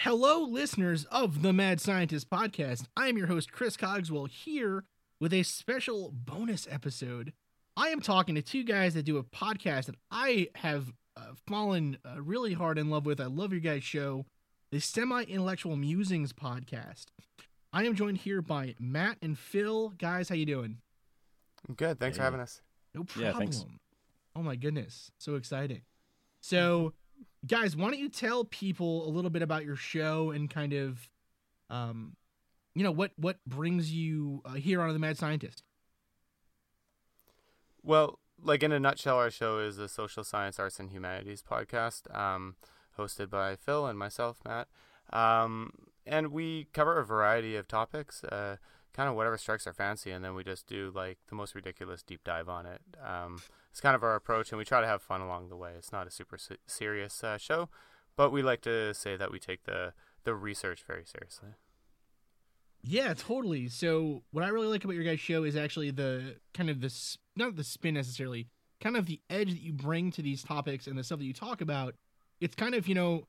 Hello, listeners of the Mad Scientist podcast. I am your host, Chris Cogswell, here with a special bonus episode. I am talking to two guys that do a podcast that I have uh, fallen uh, really hard in love with. I love your guys' show, the Semi Intellectual Musings podcast. I am joined here by Matt and Phil. Guys, how you doing? I'm good. Thanks Hey. for having us. No problem. Yeah, thanks. Oh my goodness, so exciting. So, guys, why don't you tell people a little bit about your show and kind of, um, you know, what what brings you uh, here on the Mad Scientist? Well, like in a nutshell, our show is a social science, arts, and humanities podcast, um, hosted by Phil and myself, Matt. Um, and we cover a variety of topics, uh, kind of whatever strikes our fancy, and then we just do like the most ridiculous deep dive on it. Um, it's kind of our approach, and we try to have fun along the way. It's not a super se- serious uh, show, but we like to say that we take the the research very seriously. Yeah, totally. So, what I really like about your guys' show is actually the kind of this not the spin necessarily, kind of the edge that you bring to these topics and the stuff that you talk about. It's kind of, you know,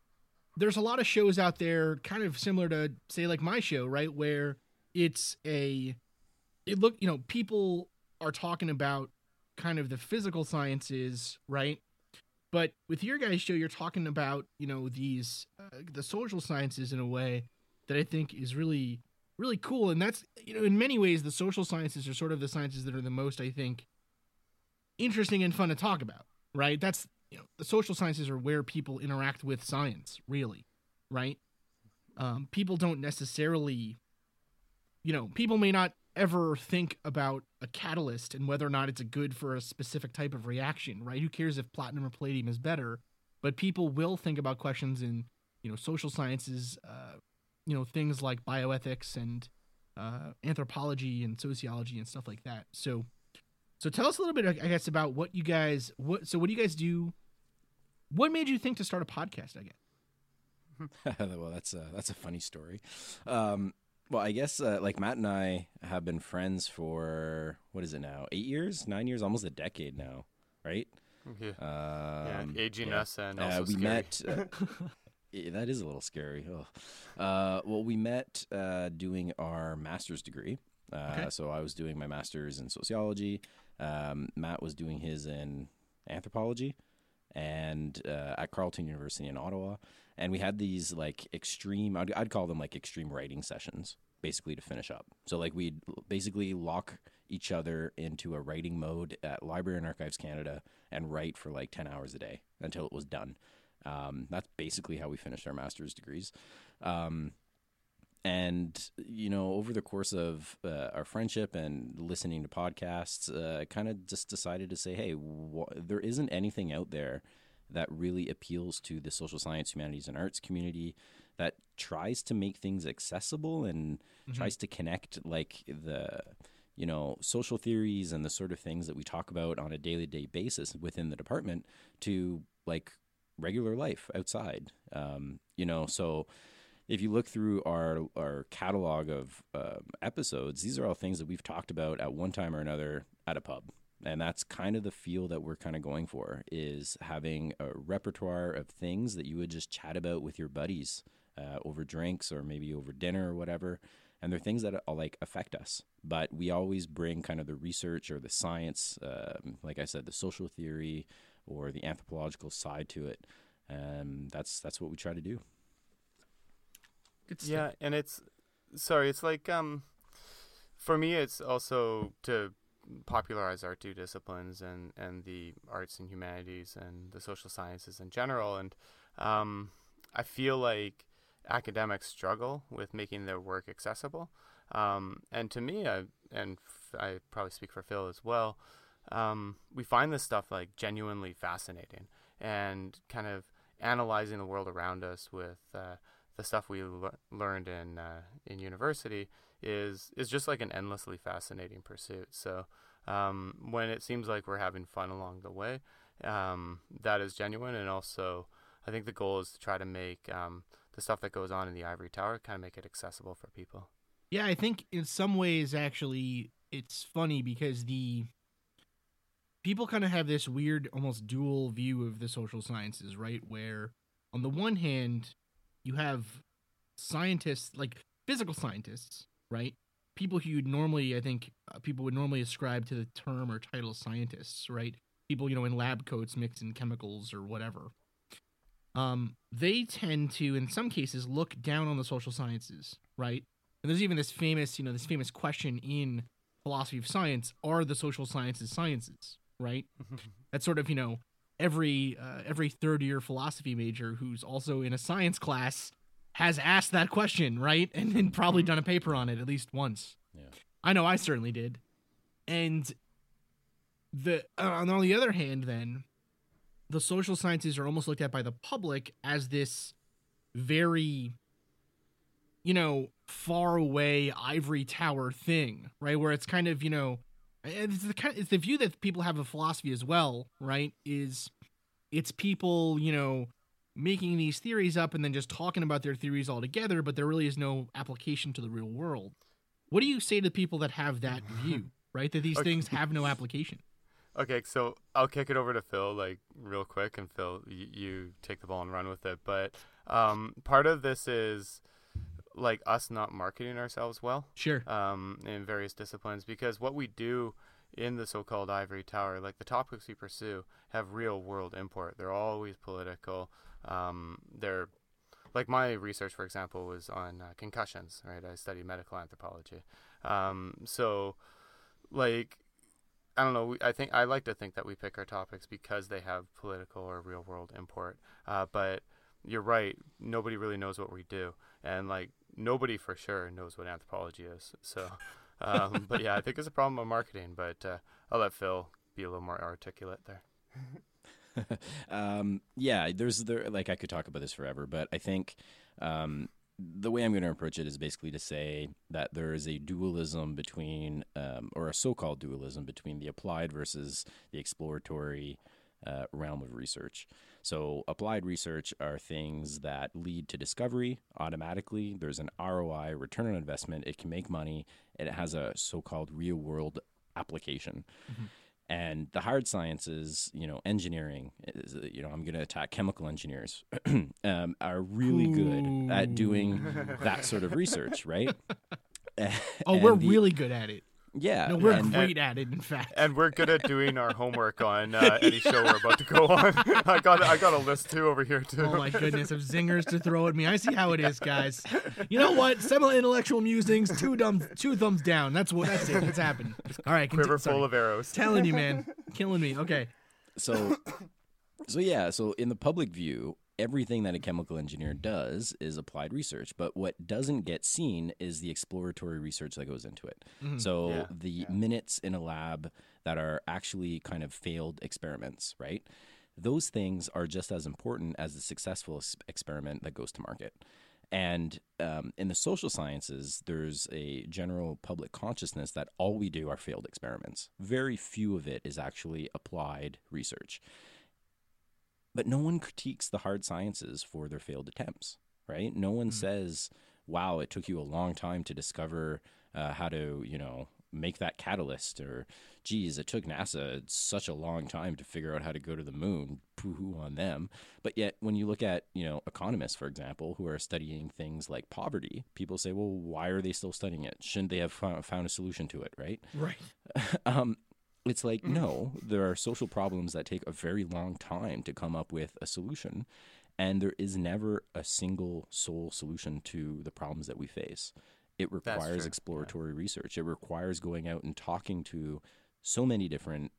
there's a lot of shows out there kind of similar to say like my show, right, where it's a it look, you know, people are talking about kind of the physical sciences, right? But with your guys' show, you're talking about, you know, these uh, the social sciences in a way that I think is really really cool. And that's you know in many ways the social sciences are sort of the sciences that are the most i think interesting and fun to talk about right? That's you know the social sciences are where people interact with science really right? Um, people don't necessarily you know people may not ever think about a catalyst and whether or not it's a good for a specific type of reaction right who cares if platinum or palladium is better but people will think about questions in you know social sciences uh, you know things like bioethics and uh, anthropology and sociology and stuff like that. So, so tell us a little bit, I guess, about what you guys what. So, what do you guys do? What made you think to start a podcast? I guess. well, that's a that's a funny story. Um, well, I guess uh, like Matt and I have been friends for what is it now? Eight years, nine years, almost a decade now, right? Yeah, Um, yeah aging yeah. us and Uh, we scary. met. Uh, yeah, that is a little scary. Oh. Uh, well, we met uh, doing our master's degree. Uh, Okay. So I was doing my master's in sociology. Um, Matt was doing his in anthropology, and uh, at Carleton University in Ottawa. And we had these like extreme. I'd, I'd call them like extreme writing sessions, basically to finish up. So like we'd basically lock each other into a writing mode at Library and Archives Canada and write for like ten hours a day until it was done. Um, that's basically how we finished our master's degrees. Um, and you know, over the course of uh, our friendship and listening to podcasts, uh, I kind of just decided to say, hey, wh- there isn't anything out there that really appeals to the social science, humanities, and arts community that tries to make things accessible and tries to connect like the you know social theories and the sort of things that we talk about on a daily day basis within the department to like regular life outside. Um, you know so if you look through our our catalog of um episodes these are all things that we've talked about at one time or another at a pub and that's kind of the feel that we're kind of going for is having a repertoire of things that you would just chat about with your buddies uh, over drinks or maybe over dinner or whatever. And they're things that uh, like affect us. But we always bring kind of the research or the science um, like i said the social theory or the anthropological side to it. Um, that's that's what we try to do. Yeah, and it's sorry, it's like um for me it's also to popularize our two disciplines and and the arts and humanities and the social sciences in general and um I feel like academics struggle with making their work accessible. Um and to me I and I probably speak for Phil as well. Um we find this stuff like genuinely fascinating and kind of analyzing the world around us with uh, the stuff we le- learned in uh, in university is is just like an endlessly fascinating pursuit. So um, when it seems like we're having fun along the way, um, that is genuine, and also I think the goal is to try to make um, the stuff that goes on in the ivory tower kind of make it accessible for people. Yeah, I think in some ways actually it's funny because the people kind of have this weird almost dual view of the social sciences, right? Where on the one hand, you have scientists like physical scientists, right? People who you'd normally, I think, uh, people would normally ascribe to the term or title scientists, right? People, you know, in lab coats mixing chemicals or whatever. Um, they tend to, in some cases, look down on the social sciences, right? And there's even this famous, you know, this famous question in philosophy of science: Are the social sciences sciences? Right? That's sort of, you know, every uh, every third year philosophy major who's also in a science class has asked that question, right? And, and probably done a paper on it at least once. Yeah. I know I certainly did. And the uh, on the other hand, then the social sciences are almost looked at by the public as this very you know far away ivory tower thing right where it's kind of you know it's the kind it's the view that people have of philosophy as well right is it's people you know making these theories up and then just talking about their theories all together but there really is no application to the real world what do you say to people that have that view right that these Okay. things have no application Okay, so I'll kick it over to Phil like real quick, and Phil, you, you take the ball and run with it. But um, part of this is like us not marketing ourselves well sure um, in various disciplines because what we do in the so-called ivory tower, like the topics we pursue, have real world import. They're always political. Um, they're like my research, for example, was on uh, concussions. Right, I study medical anthropology. Um, so, like, I don't know. I think I like to think that we pick our topics because they have political or real world import. Uh, but you're right. Nobody really knows what we do, and like nobody for sure knows what anthropology is. So, um, but yeah, I think it's a problem of marketing. But uh, I'll let Phil be a little more articulate there. um, yeah, there's there like I could talk about this forever, but I think um, the way I'm going to approach it is basically to say that there is a dualism between, um, or a so-called dualism between the applied versus the exploratory uh, realm of research. So applied research are things that lead to discovery automatically. There's an ROI, return on investment. It can make money. and It has a so-called real-world application. And the hard sciences, you know, engineering, is, uh, you know, I'm going to attack chemical engineers, um, are really good at doing that sort of research, right? oh And we're the- really good at it yeah. no we're and- great at it in fact And we're good at doing our homework on uh, any show we're about to go on. I got I got a list too over here too. Oh my goodness, of zingers to throw at me. I see how it is, guys. You know what? Semi intellectual musings, two thumbs two thumbs down. That's what that's it. That's happening. All right, conti- Quiver full of arrows. telling you, man. Killing me. Okay. so so yeah so in the public view everything that a chemical engineer does is applied research but what doesn't get seen is the exploratory research that goes into it. So Yeah, the minutes in a lab that are actually kind of failed experiments right? Those things are just as important as the successful experiment that goes to market. And um, in the social sciences, there's a general public consciousness that all we do are failed experiments. Very few of it is actually applied research. But no one critiques the hard sciences for their failed attempts, right? No one says, wow, it took you a long time to discover uh, how to, you know, make that catalyst, or geez, it took NASA such a long time to figure out how to go to the moon. Pooh hoo on them. But yet, when you look at, you know, economists, for example, who are studying things like poverty, people say, well, why are they still studying it? Shouldn't they have found a solution to it, right? Right. um, it's like mm. no, there are social problems that take a very long time to come up with a solution, and there is never a single sole solution to the problems that we face. It requires true, yeah. exploratory research. It requires going out and talking to so many different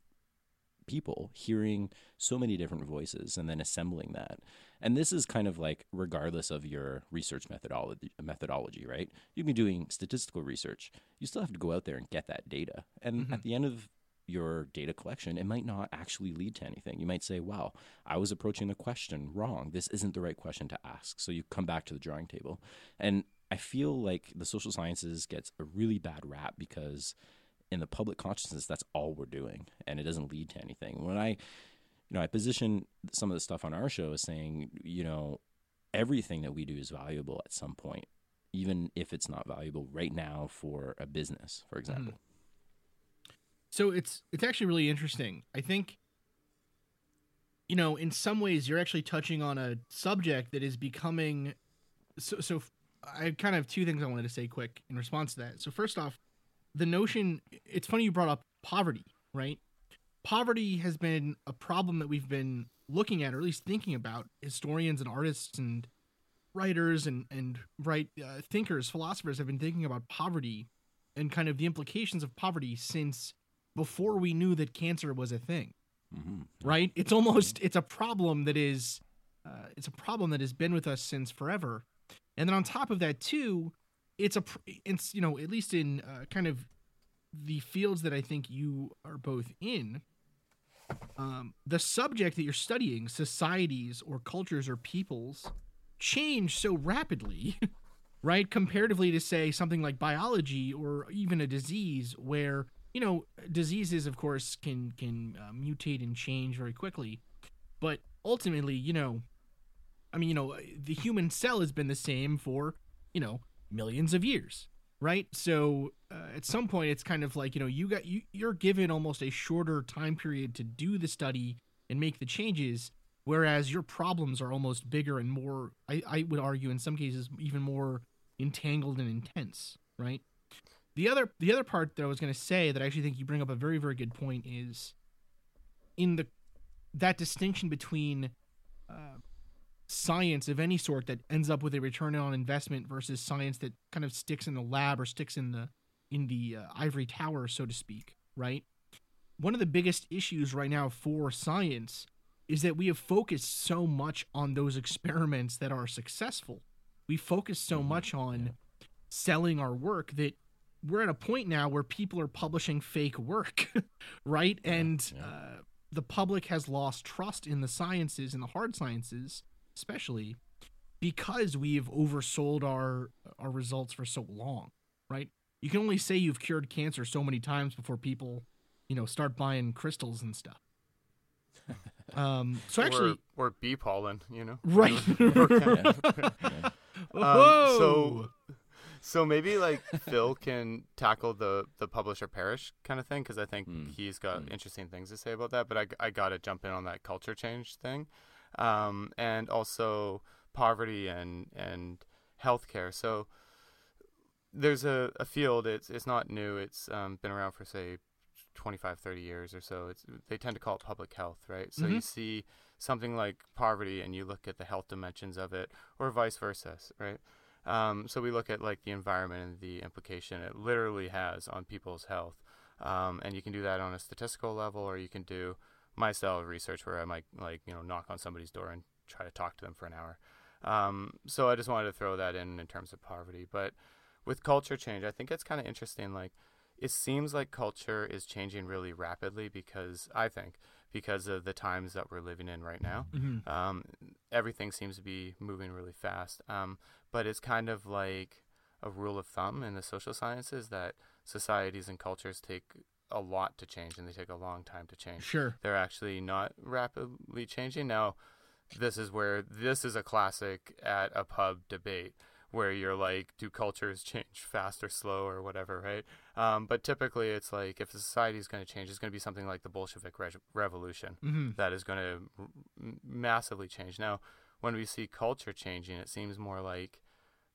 people, hearing so many different voices, and then assembling that. And this is kind of like regardless of your research methodology, methodology, right? You can be doing statistical research. You still have to go out there and get that data. And at mm-hmm. the end of your data collection, it might not actually lead to anything. You might say, wow, I was approaching the question wrong. This isn't the right question to ask. So you come back to the drawing table. And I feel like the social sciences gets a really bad rap because in the public consciousness, that's all we're doing and it doesn't lead to anything. When I, you know, I position some of the stuff on our show as saying, you know, everything that we do is valuable at some point, even if it's not valuable right now for a business, for example. Mm-hmm. So it's it's actually really interesting. I think you know, in some ways you're actually touching on a subject that is becoming so so I kind of have two things I wanted to say quick in response to that. So first off, the notion it's funny you brought up poverty, right? Poverty has been a problem that we've been looking at or at least thinking about historians and artists and writers and and right uh, thinkers, philosophers have been thinking about poverty and kind of the implications of poverty since before we knew that cancer was a thing. Mm-hmm. Right? It's almost it's a problem that is uh, it's a problem that has been with us since forever. And then on top of that too, it's a it's you know at least in uh, kind of the fields that I think you are both in. Um, the subject that you're studying, societies or cultures or peoples, change so rapidly, right? Comparatively to say something like biology or even a disease, where you know, diseases, of course, can can uh, mutate and change very quickly, but ultimately, you know, I mean, you know, the human cell has been the same for you know millions of years, right? So uh, at some point, it's kind of like you know, you got you you're given almost a shorter time period to do the study and make the changes, whereas your problems are almost bigger and more. I, I would argue, in some cases, even more entangled and intense, right? The other the other part that I was going to say that I actually think you bring up a very very good point is in the that distinction between uh, science of any sort that ends up with a return on investment versus science that kind of sticks in the lab or sticks in the in the uh, ivory tower so to speak right? One of the biggest issues right now for science is that we have focused so much on those experiments that are successful. We focus so mm-hmm. much on selling our work that we're at a point now where people are publishing fake work, right? Yeah, and yeah. Uh, the public has lost trust in the sciences and the hard sciences, especially because we've oversold our our results for so long, right? You can only say you've cured cancer so many times before people, you know, start buying crystals and stuff. Um, so actually, or, or bee pollen, you know, right? um, so so maybe like Phil can tackle the the publish or perish kind of thing because I think mm. he's got mm. interesting things to say about that. But I I got to jump in on that culture change thing, um, and also poverty and and healthcare. So there's a, a field. It's it's not new. It's um, been around for say 25 30 years or so it's they tend to call it public health right so mm-hmm. you see something like poverty and you look at the health dimensions of it or vice versa right um, so we look at like the environment and the implication it literally has on people's health. Um, and you can do that on a statistical level, or you can do my style of research where I might like you know knock on somebody's door and try to talk to them for an hour. Um, so I just wanted to throw that in in terms of poverty. But with culture change, I think it's kind of interesting. Like it seems like culture is changing really rapidly because I think because of the times that we're living in right now. Mm-hmm. Um, everything seems to be moving really fast. Um, but it's kind of like a rule of thumb in the social sciences that societies and cultures take a lot to change and they take a long time to change. Sure. They're actually not rapidly changing. Now, this is where this is a classic at a pub debate where you're like, do cultures change fast or slow or whatever, right? Um, but typically, it's like if a society is going to change, it's going to be something like the Bolshevik re- Revolution mm-hmm. that is going to r- massively change. Now, when we see culture changing, it seems more like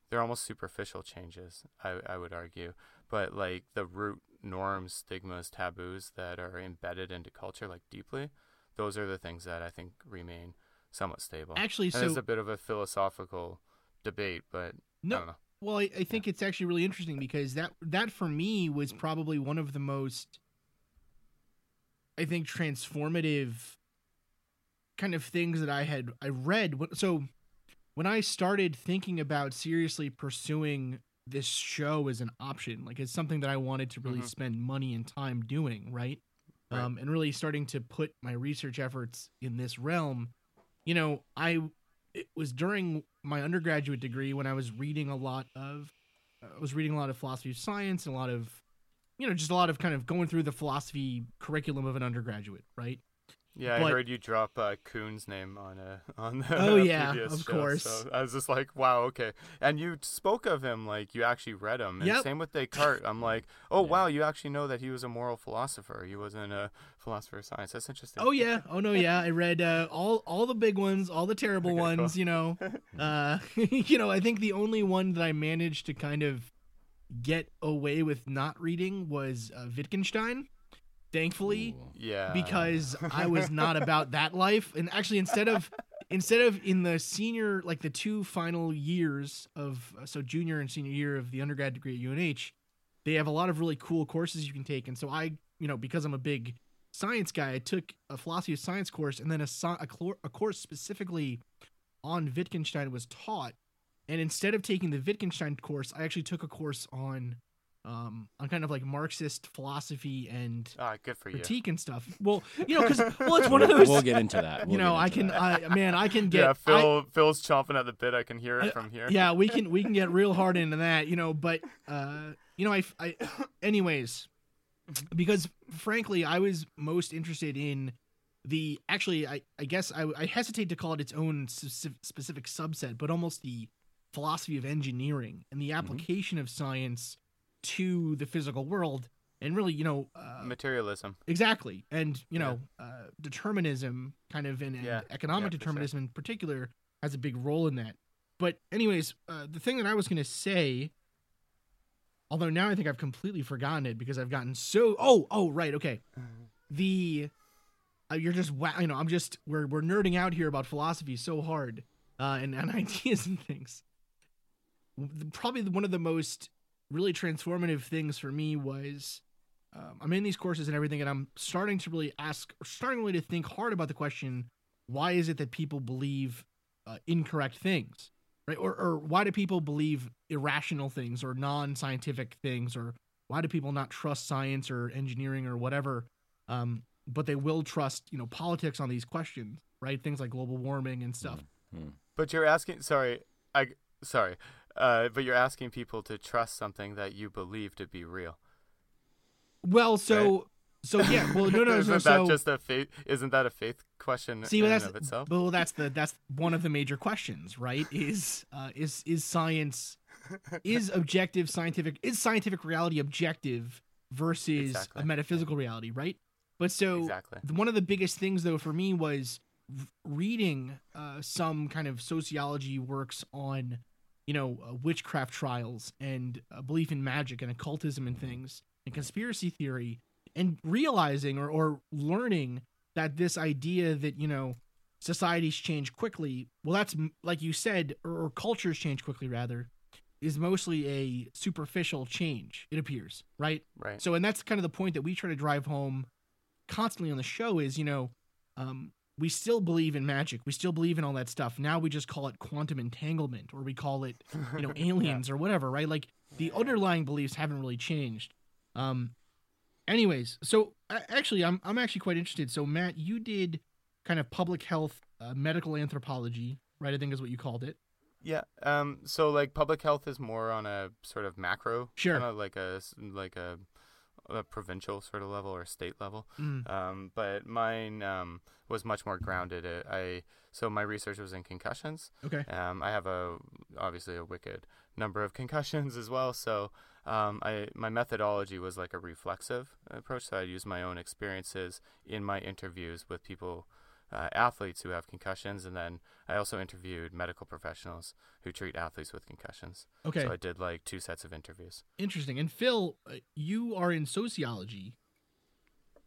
they're almost superficial changes, I, I would argue. But like the root norms, stigmas, taboos that are embedded into culture, like deeply, those are the things that I think remain somewhat stable. Actually, and so it's a bit of a philosophical debate, but no, I don't know. Well, I, I think yeah. it's actually really interesting because that that for me was probably one of the most, I think, transformative kind of things that I had I read. So when I started thinking about seriously pursuing this show as an option, like it's something that I wanted to really mm-hmm. spend money and time doing, right? Right. um, and really starting to put my research efforts in this realm, you know, I it was during my undergraduate degree when I was reading a lot of I was reading a lot of philosophy of science and a lot of you know just a lot of kind of going through the philosophy curriculum of an undergraduate, right? Yeah, But- I heard you drop uh, Kuhn's name on a on the Oh, yeah, of show, course. So I was just like, wow, okay. And you spoke of him like you actually read him. And Yep. same with Descartes. I'm like, oh Yeah. wow, you actually know that he was a moral philosopher. He wasn't a philosopher of science. That's interesting. Oh yeah, oh no, yeah. I read uh, all all the big ones, all the terrible Okay, cool. ones. You know, uh, you know. I think the only one that I managed to kind of get away with not reading was uh, Wittgenstein. Thankfully, Ooh. Yeah. because I was not about that life. And actually, instead of instead of in the senior, like the two final years of uh, so junior and senior year of the undergrad degree at UNH, they have a lot of really cool courses you can take. And so I, you know, because I'm a big science guy, I took a philosophy of science course, and then a sci- a, clor- a course specifically on Wittgenstein was taught. And instead of taking the Wittgenstein course, I actually took a course on um on kind of like Marxist philosophy and Ah, good for you. critique and stuff. Well, you know, because well, it's one of those. We'll get into that. you We'll know, I can, that. I man, I can get. yeah, I- Phil. Phil's chomping at the bit. I can hear it Uh, from here. yeah, we can we can get real hard into that, you know. But uh, you know, I, I, anyways, because frankly, I was most interested in the actually, I, I guess I, I hesitate to call it its own specific subset, but almost the philosophy of engineering and the application of science to the physical world, and really, you know, uh, Materialism. Exactly. And, you know, uh, determinism, kind of, and, and Yeah. economic Yeah, for sure. determinism in particular, has a big role in that. But, anyways, uh, the thing that I was going to say, although now I think I've completely forgotten it because I've gotten so. Oh, oh, right. Okay. The. Uh, you're just wow, you know. I'm just we're we're nerding out here about philosophy so hard, uh, and and ideas and things. Probably one of the most really transformative things for me was um, I'm in these courses and everything, and I'm starting to really ask, starting really to think hard about the question: Why is it that people believe uh, incorrect things, right? Or, or why do people believe irrational things or non-scientific things, or why do people not trust science or engineering or whatever, um, but they will trust, you know, politics on these questions, right? Things like global warming and stuff. But you're asking. Sorry, I. Sorry. Uh, but you're asking people to trust something that you believe to be real. Well, so. So yeah, well, no, no, isn't no. that So just a faith? Isn't that a faith question See, in well, and that's of itself? well, that's the that's one of the major questions, right? Is uh, is is science is objective scientific is scientific reality objective versus Exactly. a metaphysical reality, right? But so Exactly. one of the biggest things though for me was reading uh, some kind of sociology works on you know uh, witchcraft trials and uh, belief in magic and occultism and things and conspiracy theory and realizing or, or learning that this idea that you know societies change quickly well that's like you said or, or cultures change quickly rather is mostly a superficial change it appears right Right. so, and that's kind of the point that we try to drive home constantly on the show is, you know, um, we still believe in magic. We still believe in all that stuff. Now we just call it quantum entanglement or we call it, you know, aliens or whatever, right? Like the underlying beliefs haven't really changed. Um, anyways, so actually, I'm, I'm actually quite interested. So, Matt, you did kind of public health, uh, medical anthropology, right? I think is what you called it. Yeah. Um. So like public health is more on a sort of macro, Sure. kinda like a like a, a provincial sort of level or state level. Mm. Um. But mine um was much more grounded. Uh, I so my research was in concussions. Okay. Um. I have a obviously a wicked number of concussions as well. So um. I my methodology was like a reflexive approach. So I use my own experiences in my interviews with people. Uh, athletes who have concussions, and then I also interviewed medical professionals who treat athletes with concussions. Okay. So I did like two sets of interviews. Interesting. And Phil, uh, you are in sociology.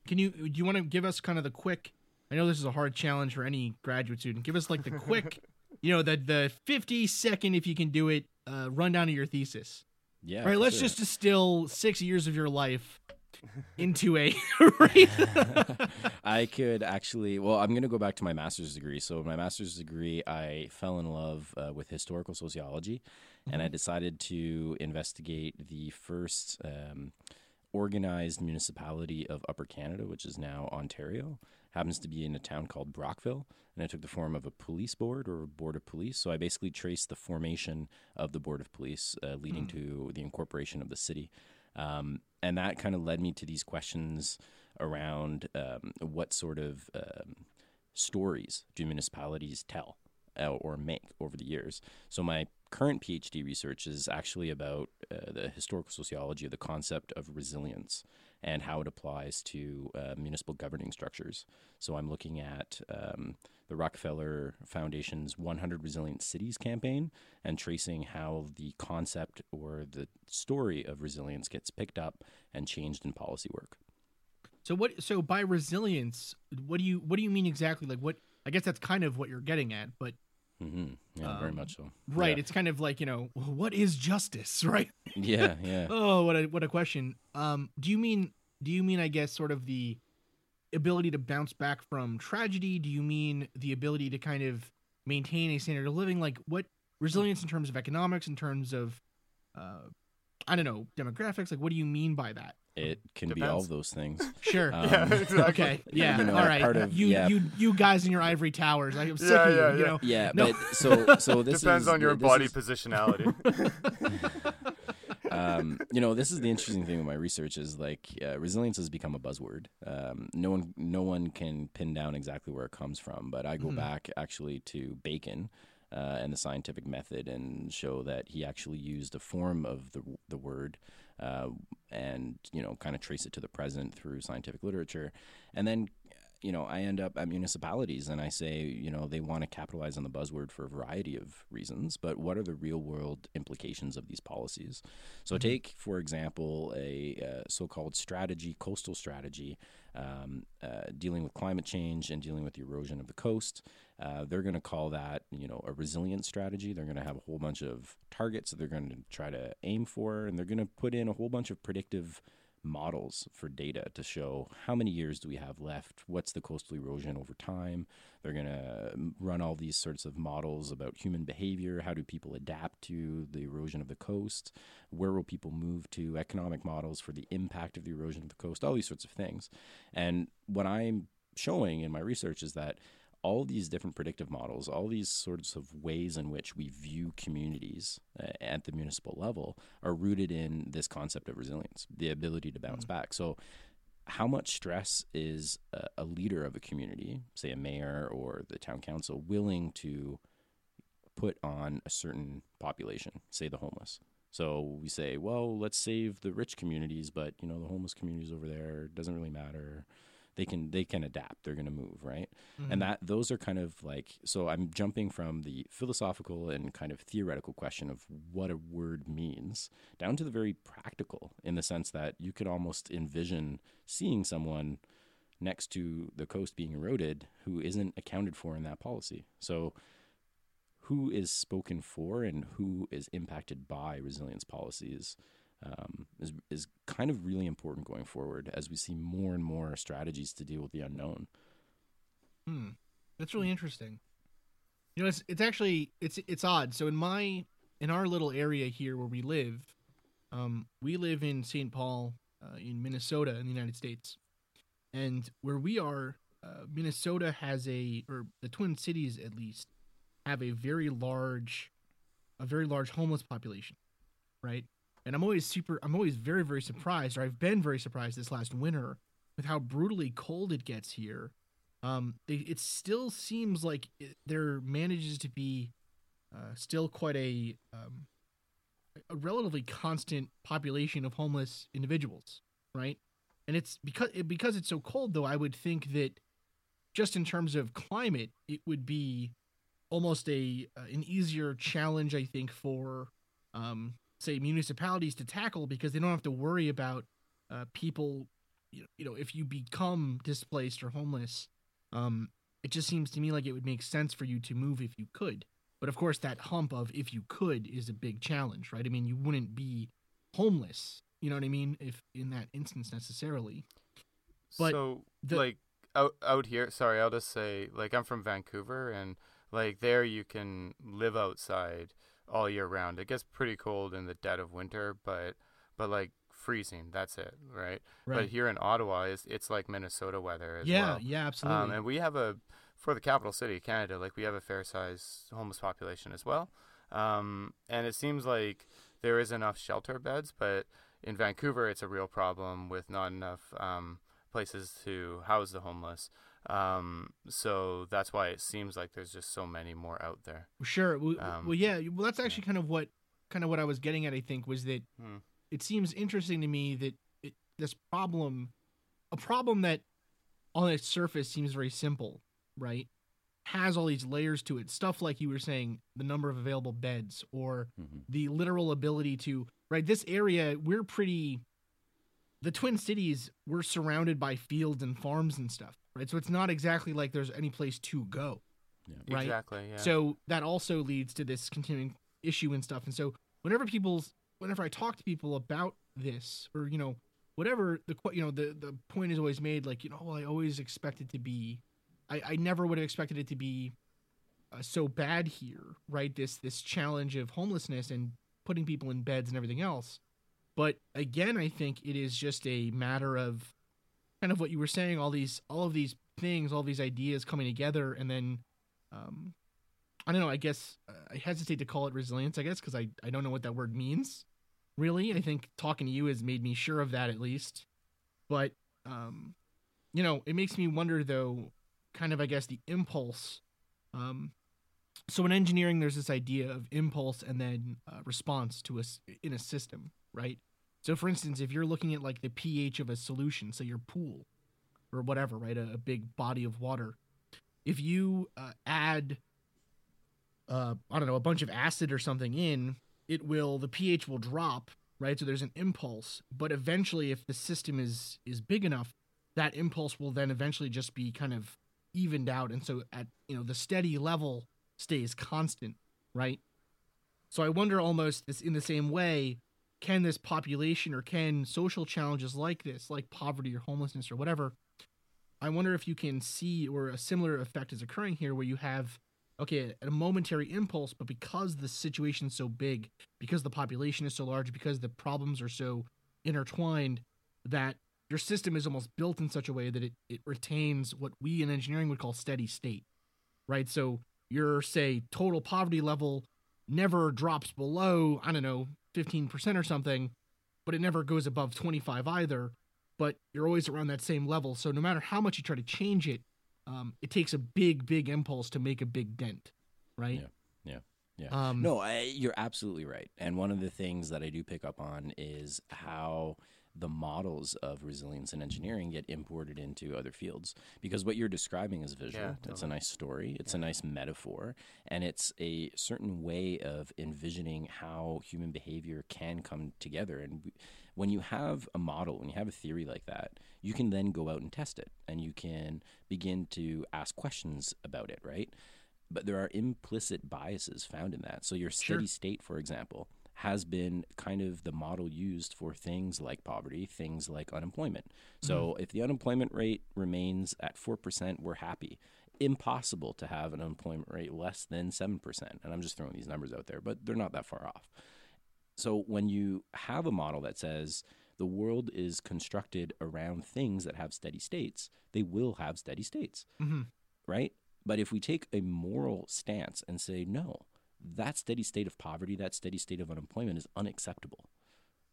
Can you do you want to give us kind of the quick? I know this is a hard challenge for any graduate student. Give us like the quick, you know, the the fifty second if you can do it. Uh, rundown of your thesis. Yeah. All right, let's sure. just distill six years of your life into a I could actually. Well, I'm going to go back to my master's degree. So, my master's degree, I fell in love uh, with historical sociology, and I decided to investigate the first um, organized municipality of Upper Canada, which is now Ontario, happens to be in a town called Brockville, and it took the form of a police board or a board of police. So I basically traced the formation of the board of police, uh, leading to the incorporation of the city, um, and that kind of led me to these questions around um, what sort of um, stories do municipalities tell uh, or make over the years. So my current PhD research is actually about uh, the historical sociology of the concept of resilience and how it applies to uh, municipal governing structures. So I'm looking at um, the Rockefeller Foundation's 100 Resilient Cities campaign and tracing how the concept or the story of resilience gets picked up and changed in policy work. So what? So by resilience, what do you what do you mean exactly? Like what? I guess that's kind of what you're getting at, but hmm Yeah, very Um, much so. right. Yeah. It's kind of like you know what is justice, right? yeah, yeah. Oh, what a what a question. Um, do you mean do you mean I guess sort of the ability to bounce back from tragedy? Do you mean the ability to kind of maintain a standard of living? Like what resilience in terms of economics, in terms of uh, I don't know demographics? Like what do you mean by that? It can be all of those things. Sure. Um, yeah, exactly. okay. Yeah. you know, All right. part of- you yeah. you you guys in your ivory towers. I am sick Yeah, of you. yeah, You yeah. know. Yeah, No. but so so this Depends is, on your this body is- positionality. Um, you know, this is the interesting thing with my research is like uh, resilience has become a buzzword. Um, no one, no one can pin down exactly where it comes from. But I go Mhm. back actually to Bacon uh, and the scientific method and show that he actually used a form of the the word uh, and you know kind of trace it to the present through scientific literature, and then. You know, I end up at municipalities and I say, you know, they want to capitalize on the buzzword for a variety of reasons, but what are the real world implications of these policies? So, take, for example, a uh, so called strategy, coastal strategy, um, uh, dealing with climate change and dealing with the erosion of the coast. Uh, they're going to call that, you know, a resilient strategy. They're going to have a whole bunch of targets that they're going to try to aim for, and they're going to put in a whole bunch of predictive models for data to show how many years do we have left what's the coastal erosion over time they're going to mm, run all these sorts of models about human behavior how do people adapt to the erosion of the coast where will people move to economic models for the impact of the erosion of the coast all these sorts of things. And what i'm showing in my research is that all these different predictive models, all these sorts of ways in which we view communities uh, at the municipal level are rooted in this concept of resilience, the ability to bounce back. So, how much stress is a, a leader of a community, say a mayor or the town council, willing to put on a certain population, say the homeless? So we say, well, let's save the rich communities, but you know the homeless communities over there it doesn't really matter. They can they can adapt. They're going to move, right? and mm-hmm. that those are kind of like so i'm jumping from the philosophical and kind of theoretical question of what a word means down to the very practical in the sense that you could almost envision seeing someone next to the coast being eroded who isn't accounted for in that policy so who is spoken for and who is impacted by resilience policies um, is is kind of really important going forward as we see more and more strategies to deal with the unknown. Hmm. That's really interesting. You know, it's it's actually it's it's odd. So in my in our little area here where we live, um, we live in St. Paul, uh, in Minnesota, in the United States, and where we are, uh, Minnesota has a or the Twin Cities at least have a very large, a very large homeless population, right? And I'm always super, I'm always very very surprised, or I've been very surprised this last winter with how brutally cold it gets here um, they, it still seems like it, there manages to be uh, still quite a um, a relatively constant population of homeless individuals, right? And it's because it, because it's so cold, though. I would think that just in terms of climate, it would be almost a uh, an easier challenge, I think, for um, say municipalities to tackle because they don't have to worry about uh, people. You know, you know, if you become displaced or homeless, um, it just seems to me like it would make sense for you to move if you could. But of course, that hump of if you could is a big challenge, right? I mean, you wouldn't be homeless, you know what I mean, if in that instance necessarily. But so the- like out out here, sorry, I'll just say like I'm from Vancouver and like there you can live outside all year round. It gets pretty cold in the dead of winter, but but like freezing. That's it, right? Right. But here in Ottawa, is it's like Minnesota weather as well. yeah, well. yeah, absolutely. Um, and we have a for the capital city, of Canada, like we have a fair size homeless population as well. Um, and it seems like there is enough shelter beds, but in Vancouver, it's a real problem with not enough um, places to house the homeless. Um, so that's why it seems like there's just so many more out there. Sure. Well, Um, well, yeah. Well, that's actually kind of what kind of what I was getting at. I think was that Hmm. it seems interesting to me that it, this problem, a problem that on its surface seems very simple, right? Has all these layers to it. Stuff like you were saying, the number of available beds, or Mhm. the literal ability to right. This area, we're pretty. The Twin Cities, we're surrounded by fields and farms and stuff, right? So it's not exactly like there's any place to go Right. Exactly. Yeah. so that also leads to this continuing issue and stuff and so whenever people's whenever i talk to people about this or you know whatever the you know the the point is always made like you know well i always expect it to be i i never would have expected it to be uh, so bad here right this this challenge of homelessness and putting people in beds and everything else but again i think it is just a matter of kind of what you were saying all these all of these things all these ideas coming together and then um i don't know i guess uh, i hesitate to call it resilience i guess because I, I don't know what that word means really. I think talking to you has made me sure of that at least. But um you know it makes me wonder though kind of i guess the impulse um so in engineering there's this idea of impulse and then uh, response to us in a system right so for instance if you're looking at like the ph of a solution say your pool or whatever right a, a big body of water if you uh, add uh, i don't know a bunch of acid or something in it will the ph will drop right? So there's an impulse. But eventually if the system is is big enough that impulse will then eventually just be kind of evened out. And so at you know the steady level stays constant right? So i wonder almost this in the same way can this population or can social challenges like this like poverty or homelessness or whatever i wonder if you can see or a similar effect is occurring here where you have okay a momentary impulse but because the situation's so big because the population is so large because the problems are so intertwined that your system is almost built in such a way that it, it retains what we in engineering would call steady state right? So your say total poverty level never drops below i don't know 15% or something but it never goes above 25 either but you're always around that same level so no matter how much you try to change it um, it takes a big big impulse to make a big dent right Yeah. Yeah. um No, I, you're absolutely right. And one of the things that I do pick up on is how the models of resilience and engineering get imported into other fields. Because what you're describing is visual. Yeah, It's a nice story. It's a nice metaphor, and it's a certain way of envisioning how human behavior can come together. And when you have a model, when you have a theory like that, you can then go out and test it, and you can begin to ask questions about it. Right but there are implicit biases found in that. So your Sure. steady state, for example, has been kind of the model used for things like poverty, things like unemployment. So if the unemployment rate remains at 4%, we're happy. Impossible to have an unemployment rate less than 7%. And I'm just throwing these numbers out there, but they're not that far off. So when you have a model that says the world is constructed around things that have steady states, they will have steady states mhm. right? But if we take a moral stance and say, no, that steady state of poverty, that steady state of unemployment is unacceptable,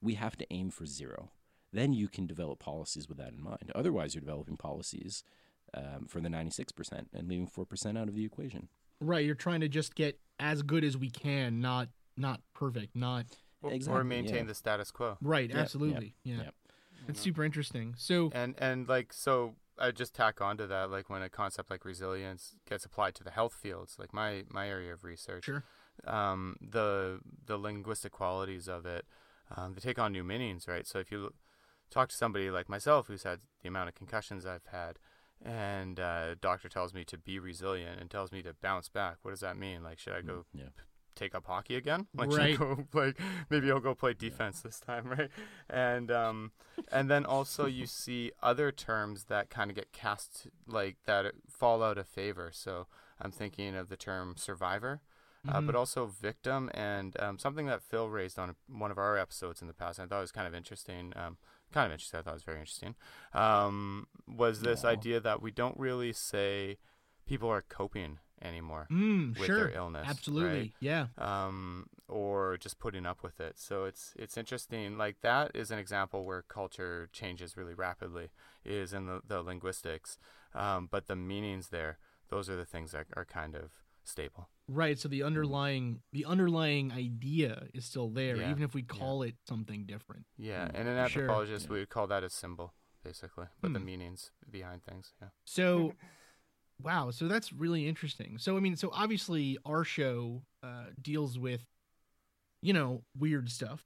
we have to aim for zero. Then you can develop policies with that in mind. Otherwise, you're developing policies um, for the 96% and leaving 4% out of the equation. right you're trying to just get as good as we can not not perfect not or, or maintain yeah. the status quo. right Yeah, yeah, absolutely yeah, yeah. it's super interesting so And and like so I just tack onto that like when a concept like resilience gets applied to the health fields, like my my area of research. sure um, the the linguistic qualities of it, um, they take on new meanings, right? So if you talk to somebody like myself who's had the amount of concussions I've had, and uh, a doctor tells me to be resilient and tells me to bounce back, what does that mean? Like, should I go Yeah. Take up hockey again? Like, Right. go like maybe I'll go play defense this time, right? And um, and then also you see other terms that kind of get cast like that fall out of favor. So I'm thinking of the term survivor. uh, Mhm. but also victim, and um, something that Phil raised on one of our episodes in the past. And I thought was kind of interesting. Um, kind of interesting. I thought it was very interesting. Um, was this idea that we don't really say people are coping anymore Mm, with sure. their illness, Absolutely. right? Yeah. um, or just putting up with it. So it's it's interesting. Like that is an example where culture changes really rapidly. Is in the, the linguistics, um, but the meanings there, those are the things that are kind of stable. Right. So the underlying the underlying idea is still there, Yeah, even if we yeah. call it something different. Yeah, Mm, and an sure. anthropologist Yeah. we would call that a symbol, basically, but the Hmm. meanings behind things. Yeah. So, wow. So that's really interesting. So I mean, so obviously our show uh, deals with, you know, weird stuff,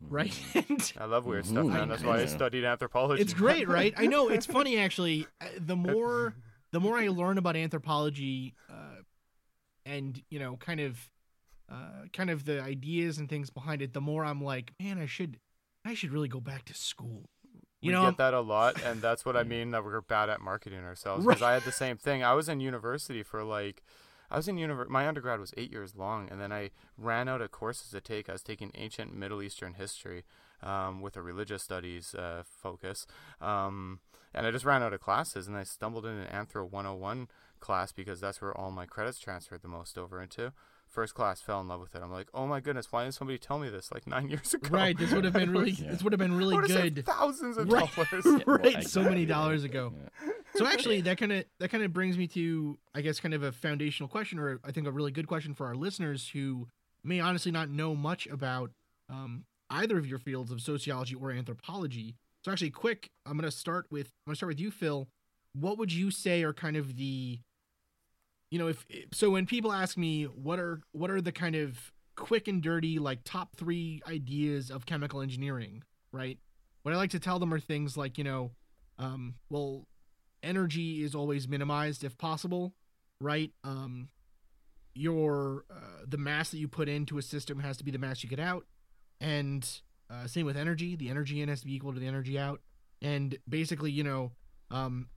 right? Mhm. and I love weird stuff, man. That's why I studied anthropology. it's great, right? I know it's funny actually. uh, The more the more I learn about anthropology, uh, and you know, kind of, uh, kind of the ideas and things behind it, the more I'm like, man, I should, I should really go back to school. You we know, get that a lot, and that's what I mean that we're bad at marketing ourselves. Because I had the same thing. I was in university for like, I was in univer- My undergrad was eight years long, and then I ran out of courses to take. I was taking ancient Middle Eastern history um, with a religious studies uh, focus, um, and I just ran out of classes. And I stumbled in an Anthro 101 class because that's where all my credits transferred the most over into. First class, fell in love with it. I'm like, oh my goodness, why didn't somebody tell me this like nine years ago? right? This would have been really, Yeah. this would have been really I would've saved good. thousands of Right. dollars. right, Well, so many dollars ago. Yeah. So actually, that kind of that kind of brings me to, I guess, kind of a foundational question, or I think a really good question for our listeners who may honestly not know much about um, either of your fields of sociology or anthropology. So actually, quick, I'm gonna start with I'm gonna start with you, Phil. What would you say are kind of the, you know, if so when people ask me what are what are the kind of quick and dirty like top three ideas of chemical engineering, right? What I like to tell them are things like you know, um, well, energy is always minimized if possible, right? Um, your uh, the mass that you put into a system has to be the mass you get out, and uh, same with energy. The energy in has to be equal to the energy out, and basically, you know, um,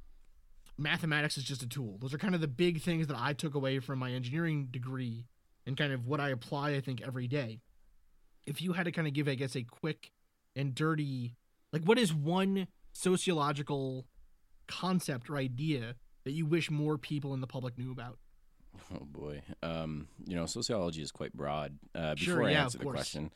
mathematics is just a tool. Those are kind of the big things that I took away from my engineering degree, and kind of what I apply, I think, every day. If you had to kind of give, I guess, a quick and dirty, like, what is one sociological concept or idea that you wish more people in the public knew about? Oh boy. Um, you know, sociology is quite broad. Uh, Sure, before I yeah, answer of the course. question,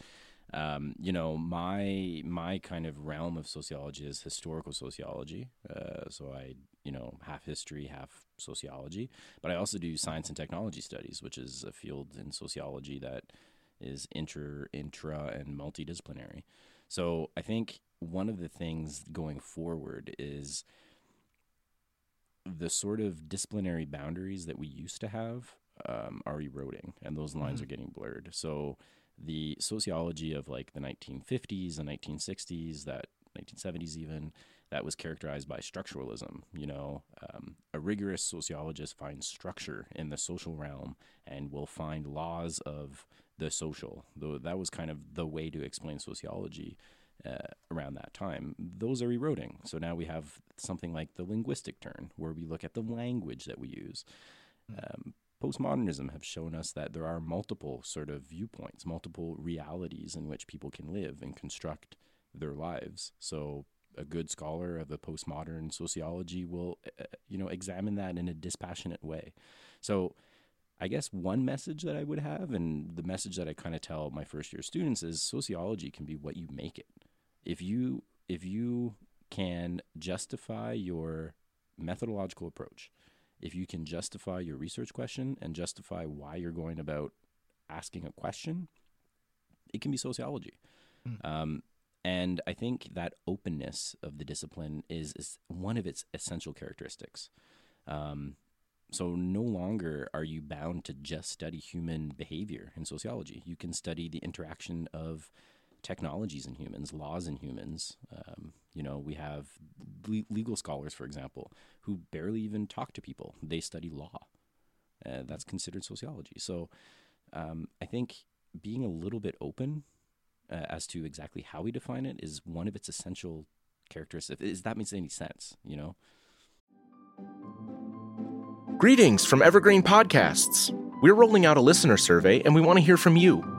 um, you know, my my kind of realm of sociology is historical sociology. Uh, so I, you know, half history, half sociology. But I also do science and technology studies, which is a field in sociology that is inter, intra, and multidisciplinary. So I think one of the things going forward is the sort of disciplinary boundaries that we used to have um, are eroding, and those lines Mhm. are getting blurred. So the sociology of like the 1950s and 1960s, that 1970s even, that was characterized by structuralism. You know, um, a rigorous sociologist finds structure in the social realm and will find laws of the social. Though that was kind of the way to explain sociology uh, around that time, those are eroding. So now we have something like the linguistic turn, where we look at the language that we use. Um, postmodernism have shown us that there are multiple sort of viewpoints, multiple realities in which people can live and construct their lives. So a good scholar of the postmodern sociology will, uh, you know, examine that in a dispassionate way. So I guess one message that I would have, and the message that I kind of tell my first year students is sociology can be what you make it. If you if you can justify your methodological approach, if you can justify your research question and justify why you're going about asking a question, it can be sociology. Hmm. Um, and I think that openness of the discipline is, is one of its essential characteristics. Um, so no longer are you bound to just study human behavior in sociology. You can study the interaction of technologies in humans, laws in humans. Um, you know, we have le- legal scholars, for example, who barely even talk to people. They study law. Uh, that's considered sociology. So um, I think being a little bit open uh, as to exactly how we define it is one of its essential characteristics. Is that makes any sense? You know. Greetings from Evergreen Podcasts. We're rolling out a listener survey and we want to hear from you.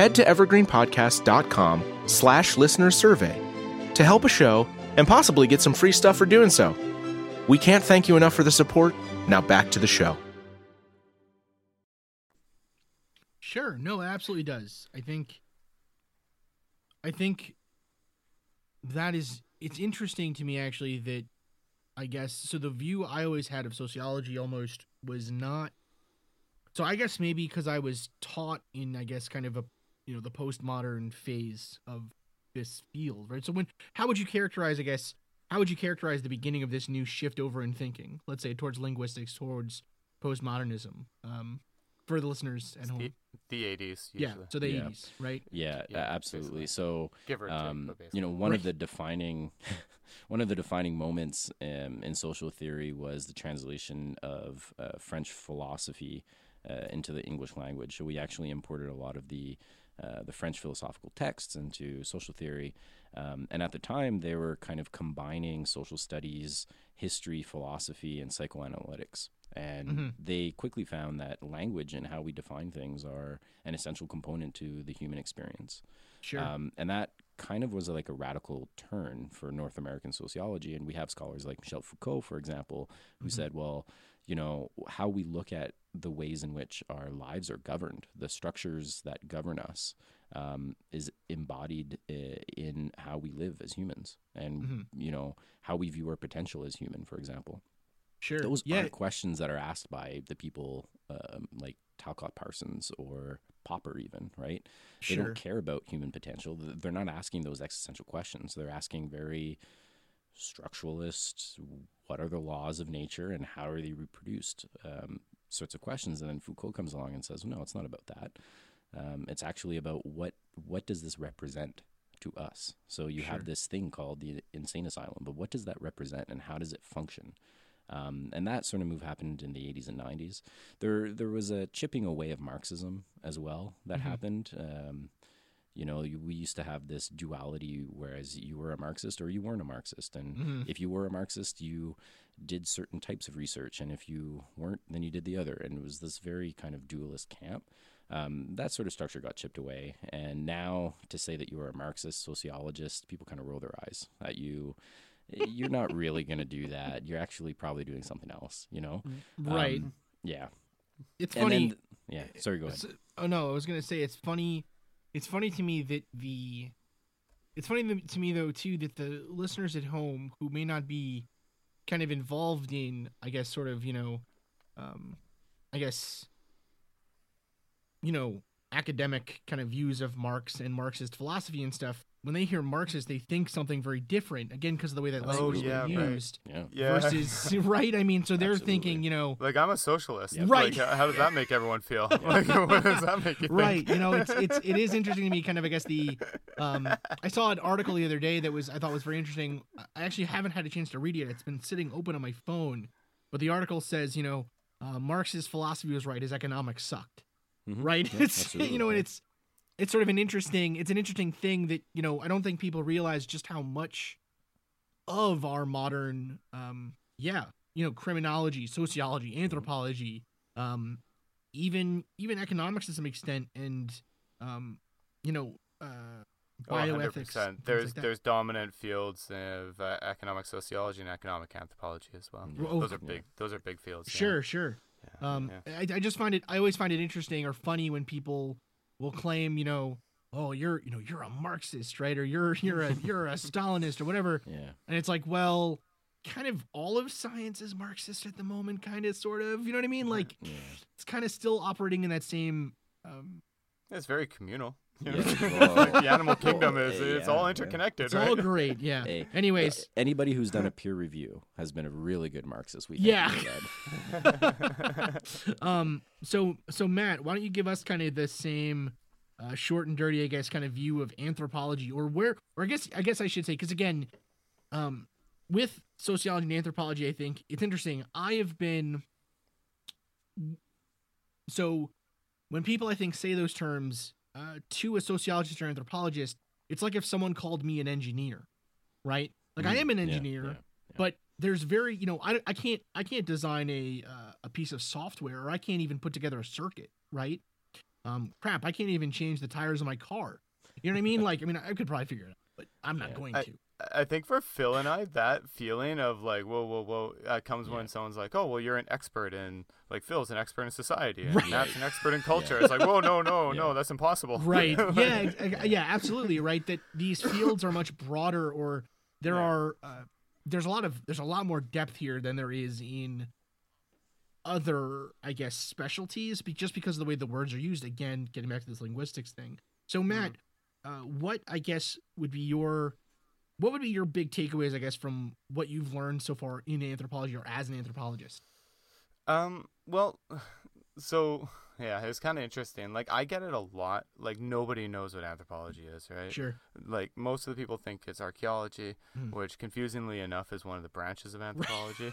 Head to evergreenpodcast.com slash listener survey to help a show and possibly get some free stuff for doing so. We can't thank you enough for the support. Now back to the show. Sure. No, it absolutely does. I think I think that is it's interesting to me actually that I guess so the view I always had of sociology almost was not so I guess maybe because I was taught in I guess kind of a you know the postmodern phase of this field, right? So when how would you characterize I guess how would you characterize the beginning of this new shift over in thinking, let's say towards linguistics, towards postmodernism? Um, for the listeners at home. The, the 80s. Yeah, so the Yeah. 80s, right? Yeah, Yeah, absolutely. basically. So, Give or take, um, but you know, one Right. of the defining, one of the defining moments um, in social theory was the translation of uh, French philosophy uh, into the English language. So we actually imported a lot of the uh, the French philosophical texts into social theory, um, and at the time they were kind of combining social studies, history, philosophy, and psychoanalytics. And Mhm. they quickly found that language and how we define things are an essential component to the human experience. Sure. Um, and that kind of was like a radical turn for North American sociology. And we have scholars like Michel Foucault, for example, who Mhm. said, well, you know, how we look at the ways in which our lives are governed, the structures that govern us, um, is embodied uh, in how we live as humans and, Mhm. you know, how we view our potential as human, for example. sure. Those yeah. aren't questions that are asked by the people um, like Talcott Parsons or Popper, even, right? Sure. They don't care about human potential. They're not asking those existential questions. They're asking very structuralist, what are the laws of nature and how are they reproduced um, sorts of questions. And then Foucault comes along and says, no, it's not about that. Um, it's actually about what what does this represent to us. So you Sure. have this thing called the insane asylum, but what does that represent and how does it function? Um, and that sort of move happened in the 80s and 90s. There, there was a chipping away of Marxism as well that Mhm. happened. Um, you know, you, we used to have this duality, whereas you were a Marxist or you weren't a Marxist, and Mhm. if you were a Marxist, you did certain types of research, and if you weren't, then you did the other, and it was this very kind of dualist camp. Um, that sort of structure got chipped away, and now to say that you are a Marxist sociologist, people kind of roll their eyes at you. You're not really going to do that. You're actually probably doing something else, you know? right. Um, yeah. it's And funny. then, yeah. Sorry, go ahead. Oh no, I was gonna say it's funny. It's funny to me that the. It's funny to me though too that the listeners at home who may not be kind of involved in, I guess, sort of you know, um, I guess, you know, academic kind of views of Marx and Marxist philosophy and stuff. When they hear Marxist, they think something very different again because of the way that Oh, language is yeah, being used Yeah. Yeah. versus right. I mean, so they're Absolutely. thinking, you know, Like I'm a socialist. Yep. Right. Like, how how does that make everyone feel? like, what does that make you think? right you know it's it's it is interesting to me kind of i guess the um i saw an article the other day that was i thought was very interesting i actually haven't had a chance to read it it's been sitting open on my phone but the article says you know uh, marx's philosophy was right his economics sucked Mhm. right Yeah, it's absolutely. you know and it's it's sort of an interesting it's an interesting thing that you know i don't think people realize just how much of our modern um yeah you know criminology sociology anthropology um even even economics to some extent and um you know uh Oh, bioethics 100%. There's like there's dominant fields of uh, economic sociology and economic anthropology as well. Yeah. Oh, Those are yeah. big. Those are big fields. yeah. sure sure Yeah, Um, yeah. I, I just find it. I always find it interesting or funny when people will claim, you know, oh, you're, you know, you're a Marxist, right? Or you're, you're a, you're a Stalinist or whatever. Yeah. And it's like, well, kind of all of science is Marxist at the moment, kind of, sort of. You know what I mean? Like, Yeah. it's kind of still operating in that same. Um, It's very communal. You know? Yeah. like the animal Well, kingdom is yeah, it's yeah. all interconnected, it's right? all great, yeah. Hey, Anyways, a- anybody who's done a peer review has been a really good Marxist. We think, Yeah. you know that. um, so so Matt, why don't you give us kind of the same, uh, short and dirty, I guess, kind of view of anthropology, or where, or I guess, I guess I should say, because again, um, with sociology and anthropology, I think it's interesting. I have been so when people I think say those terms uh, to a sociologist or anthropologist, it's like if someone called me an engineer, right? Like I Mm, am an yeah, engineer, yeah, but there's very you know I, I can't I can't design a uh, a piece of software or I can't even put together a circuit, right? Um, crap, I can't even change the tires of my car. You know what I mean? Like I mean I could probably figure it out, but I'm not Yeah. going I- to. I think for Phil and I, that feeling of like, whoa, whoa, whoa, uh, comes Yeah. when someone's like, oh, well, you're an expert in, like, Phil's an expert in society, and Right. Matt's an expert in culture. It's like, whoa, no, no, Yeah. no, that's impossible. right yeah ex- yeah absolutely right that these fields are much broader or there Yeah. are uh, there's a lot of there's a lot more depth here than there is in other i guess specialties be- just because of the way the words are used again getting back to this linguistics thing so matt uh, what i guess would be your what would be your big takeaways i guess from what you've learned so far in anthropology or as an anthropologist Um. Well, so yeah, it was kind of interesting. Like, I get it a lot. Like, nobody knows what anthropology is, right? sure Like, most of the people think it's archaeology, Mm. which, confusingly enough, is one of the branches of anthropology.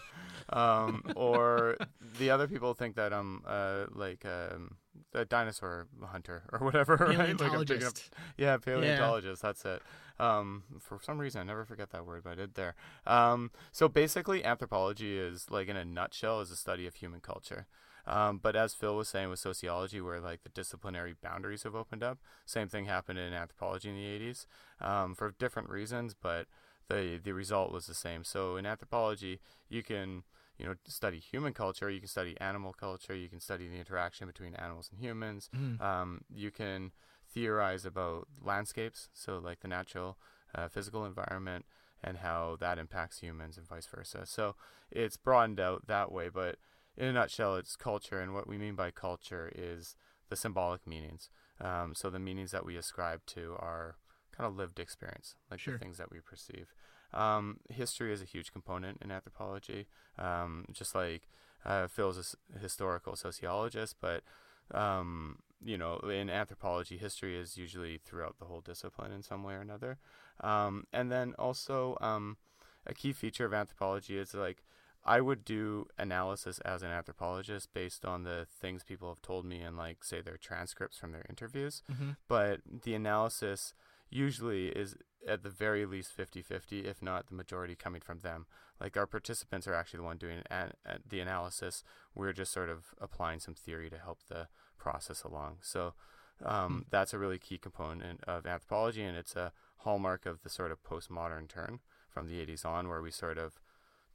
um, or the other people think that I'm uh like um a dinosaur hunter or whatever, right? Like, I'm picking paleontologist Yeah, paleontologist. That's it. Um, for some reason, I never forget that word, but I did there. Um, so basically, anthropology is like in a nutshell is a study of human culture. Um, but as Phil was saying with sociology, where like the disciplinary boundaries have opened up, same thing happened in anthropology in the '80s um, for different reasons, but the the result was the same. So in anthropology, you can you know study human culture, you can study animal culture, you can study the interaction between animals and humans. Mhm. Um, you can theorize about landscapes, so like the natural uh, physical environment and how that impacts humans and vice versa. So it's broadened out that way, but in a nutshell, it's culture, and what we mean by culture is the symbolic meanings. Um, so the meanings that we ascribe to our kind of lived experience, like Sure. the things that we perceive. Um, history is a huge component in anthropology, um, just like uh, Phil's a historical sociologist, but um, you know, in anthropology, history is usually throughout the whole discipline in some way or another. Um, and then also, um, a key feature of anthropology is like I would do analysis as an anthropologist based on the things people have told me and like say their transcripts from their interviews. Mhm. But the analysis usually is at the very least 50-50 if not the majority coming from them. Like our participants are actually the one doing an, the analysis. We're just sort of applying some theory to help the process along. So um, that's a really key component of anthropology and it's a hallmark of the sort of postmodern turn from the 80s on where we sort of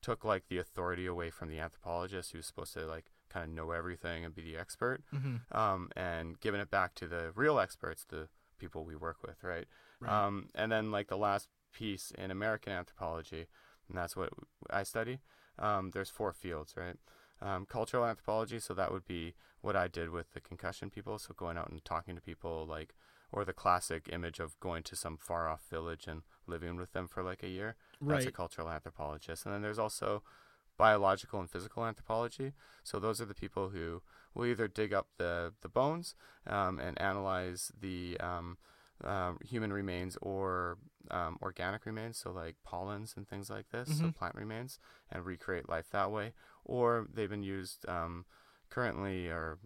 took like the authority away from the anthropologist who's supposed to like kind of know everything and be the expert Mhm. um, and giving it back to the real experts the people we work with right, Right. Um, and then like the last piece in american anthropology and that's what i study um, there's four fields right? Um, cultural anthropology so that would be what i did with the concussion people so going out and talking to people like or the classic image of going to some far off village and living with them for like a year. That's a cultural anthropologist. And then there's also biological and physical anthropology. So those are the people who will either dig up the the bones um, and analyze the um, um, human remains or um, organic remains, so like pollens and things like this, so Mhm. plant remains, and recreate life that way. Or they've been used um, currently or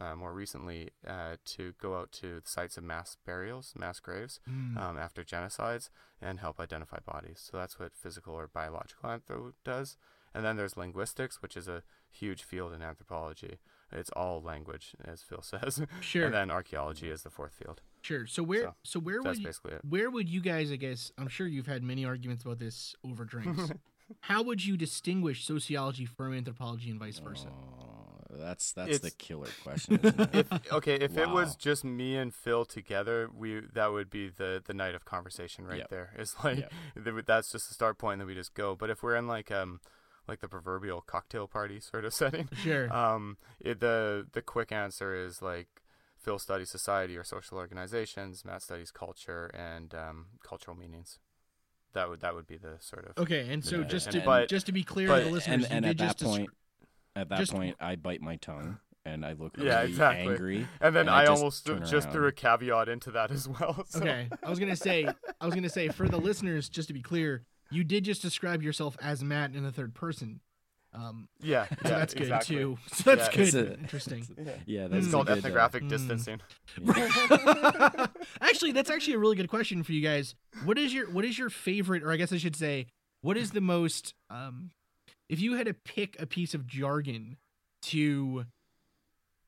uh, more recently uh, to go out to the sites of mass burials, mass graves Mm. um, after genocides and help identify bodies. So that's what physical or biological anthro does. And then there's linguistics, which is a huge field in anthropology. It's all language, as Phil says. Sure. And then archaeology is the fourth field. Sure. So where So, so, where That's would you, basically it. where would you guys I guess I'm sure you've had many arguments about this over drinks. How would you distinguish sociology from anthropology and vice versa? Oh, that's that's the killer question. Isn't it? If okay, if it was just me and Phil together, we that would be the the night of conversation right Yep. there. It's like Yep. that's just the start point, and then we just go. But if we're in like um like the proverbial cocktail party sort of setting, Sure. um, it, the the quick answer is like Phil studies society or social organizations, Matt studies culture and um, cultural meanings. That would that would be the sort of okay, and so Yeah, just and- to but- just to be clear but- to the listeners, and, and you at did that just point, at that just- point, I bite my tongue and I look really Yeah, exactly. angry. And then and I I, almost turn just threw a caveat into that as well. so- Okay, I was gonna say, I was gonna say for the listeners, just to be clear, you did just describe yourself as Matt in the third person. Um, Yeah, so yeah, that's good exactly. too. So that's Yeah, good. a- Interesting. Yeah, It's that's called a good, uh, ethnographic Mm. distancing. actually, that's actually a really good question for you guys. What is your what is your favorite, or I guess I should say, what is the most um, if you had to pick a piece of jargon to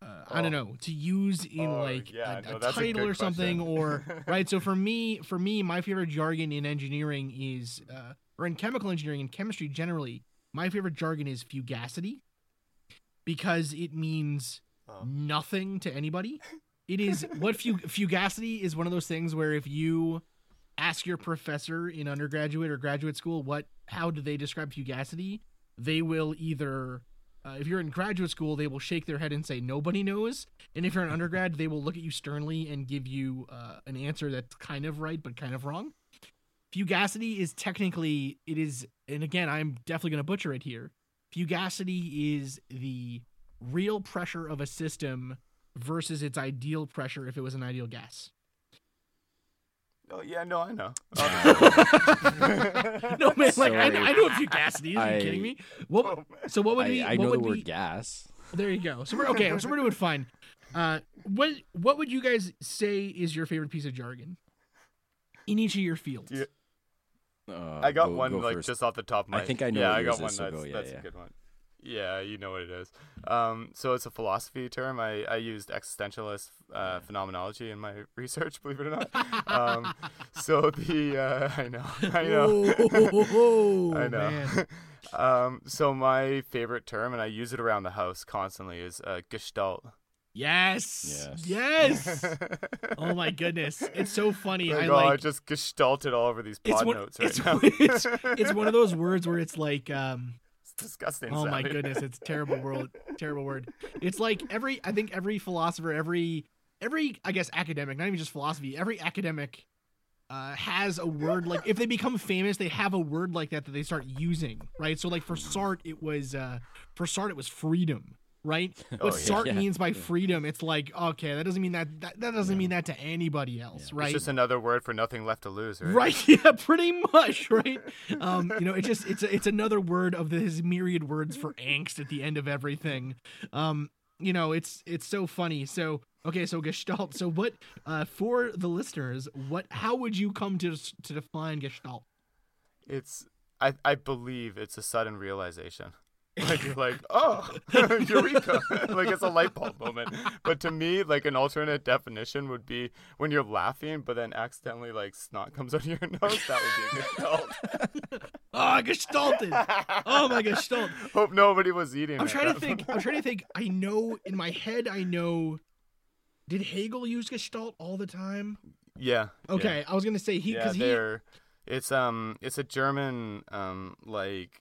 uh, I don't Oh. know to use in Oh, like yeah, a, no, a that's a title or something, or right. So for me, for me, my favorite jargon in engineering is, uh, or in chemical engineering and chemistry generally, my favorite jargon is fugacity because it means Oh. nothing to anybody. It is what fug- fugacity is one of those things where if you ask your professor in undergraduate or graduate school what how do they describe fugacity, they will either uh, if you're in graduate school, they will shake their head and say nobody knows, and if you're an undergrad, they will look at you sternly and give you uh, an answer that's kind of right but kind of wrong. Fugacity is technically it is, and again, I'm definitely going to butcher it here. Fugacity is the real pressure of a system versus its ideal pressure if it was an ideal gas. Oh yeah, no, I know. no man, like I, So- I know what fugacity is. Are you I- kidding me? What? Oh, so what would I, be? I what know the would word be, gas. There you go. So we're okay. So we're doing fine. Uh, what what would you guys say is your favorite piece of jargon in each of your fields? Do you- Uh, I got go- one go like first. just off the top of my. I think I know Yeah, what I yours got one. so that's go, yeah, that's yeah. a good one. Yeah, you know what it is. Um, so it's a philosophy term. I, I used existentialist uh, phenomenology in my research, believe it or not. um, so the uh, I know, I know, Oh, I know. um, so my favorite term, and I use it around the house constantly, is uh, gestalt. Yes. Yes. Yes. oh my goodness, it's so funny. Like, I oh. I just gestalted all over these pod one, notes right it's, now. it's, it's one of those words where it's like um It's disgusting. oh my goodness it's terrible word terrible word. It's like every i think every philosopher every every i guess academic not even just philosophy every academic uh, has a word like if they become famous they have a word like that that they start using right? So like for Sartre it was uh for Sartre it was freedom right what Oh, yeah. Sartre Yeah. means by freedom it's like okay that doesn't mean that that, that doesn't mean that to anybody else Yeah. right It's just another word for nothing left to lose, right? Right, yeah, pretty much, right? Um, you know, it just it's it's another word of his myriad words for angst at the end of everything. Um, you know, it's it's so funny. So okay, so Gestalt. So what uh for the listeners, what how would you come to to define Gestalt? It's I I believe it's a sudden realization. Like you're like, oh, eureka! like it's a light bulb moment. But to me, like an alternate definition would be when you're laughing, but then accidentally like snot comes out of your nose. That would be a gestalt. Ah, gestalted. Oh my Gestalt. Hope nobody was eating. I'm trying to think. I'm trying to think. I know in my head. I know. Did Hegel use Gestalt all the time? Yeah. yeah. Okay, I was gonna say he yeah, because he it's um it's a German um like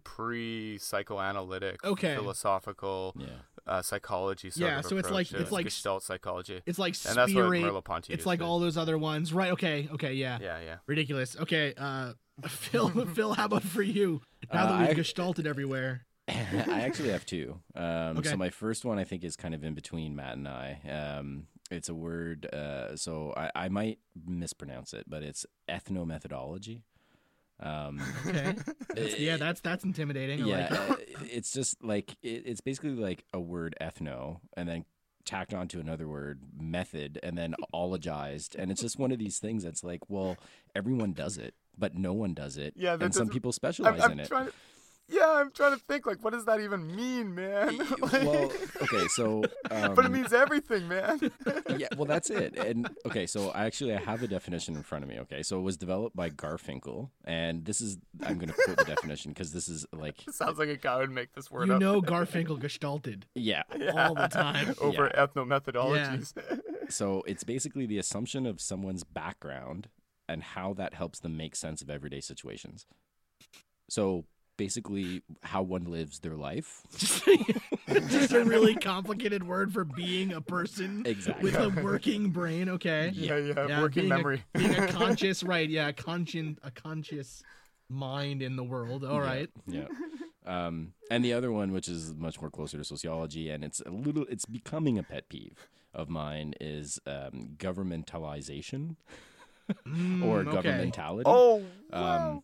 pre psychoanalytic Okay. philosophical Yeah. uh, psychology sort Yeah, of so it's like- it's like- Gestalt psychology. it's like And that's what. Merleau-Ponty It's like to- all those other ones, right? Okay, okay, yeah. Yeah, yeah. Ridiculous. Okay, uh, Phil, Phil, how about for you? Now that Uh, we've I- gestalted everywhere. I actually have two. Um, Okay. So my first one I think is kind of in between Matt and I. Um, it's a word, uh, so I, I might mispronounce it, but it's ethnomethodology. Um, Okay, That's- yeah, that's that's intimidating. I yeah, like it. it's just like it, it's basically like a word ethno, and then tacked onto another word method, and then ologized, and it's just one of these things that's like, well, everyone does it, but no one does it, Yeah, and some doesn't- people I'm, specialize I'm in it. to Yeah, I'm trying to think like what does that even mean, man? Like- well, okay, so um, but it means everything, man. yeah, well, that's it. And okay, so I actually I have the definition in front of me. Okay, so it was developed by Garfinkel, and this is I'm going to quote the definition because this is like Sounds like a guy would make this word up. You up. know, Garfinkel gestalted. yeah. all the time. over ethnomethodologies. So it's basically the assumption of someone's background and how that helps them make sense of everyday situations. So basically, how one lives their life. Just, just a really complicated word for being a person Exactly. with a working brain. Okay. yeah, yeah, working being a- memory. being a conscious, right? Yeah, conscient, a conscious mind in the world. All right. Yeah. Um, and the other one, which is much more closer to sociology, and it's a little, it's becoming a pet peeve of mine, is um, governmentalization or Mm, okay. governmentality. Oh, Um, wow.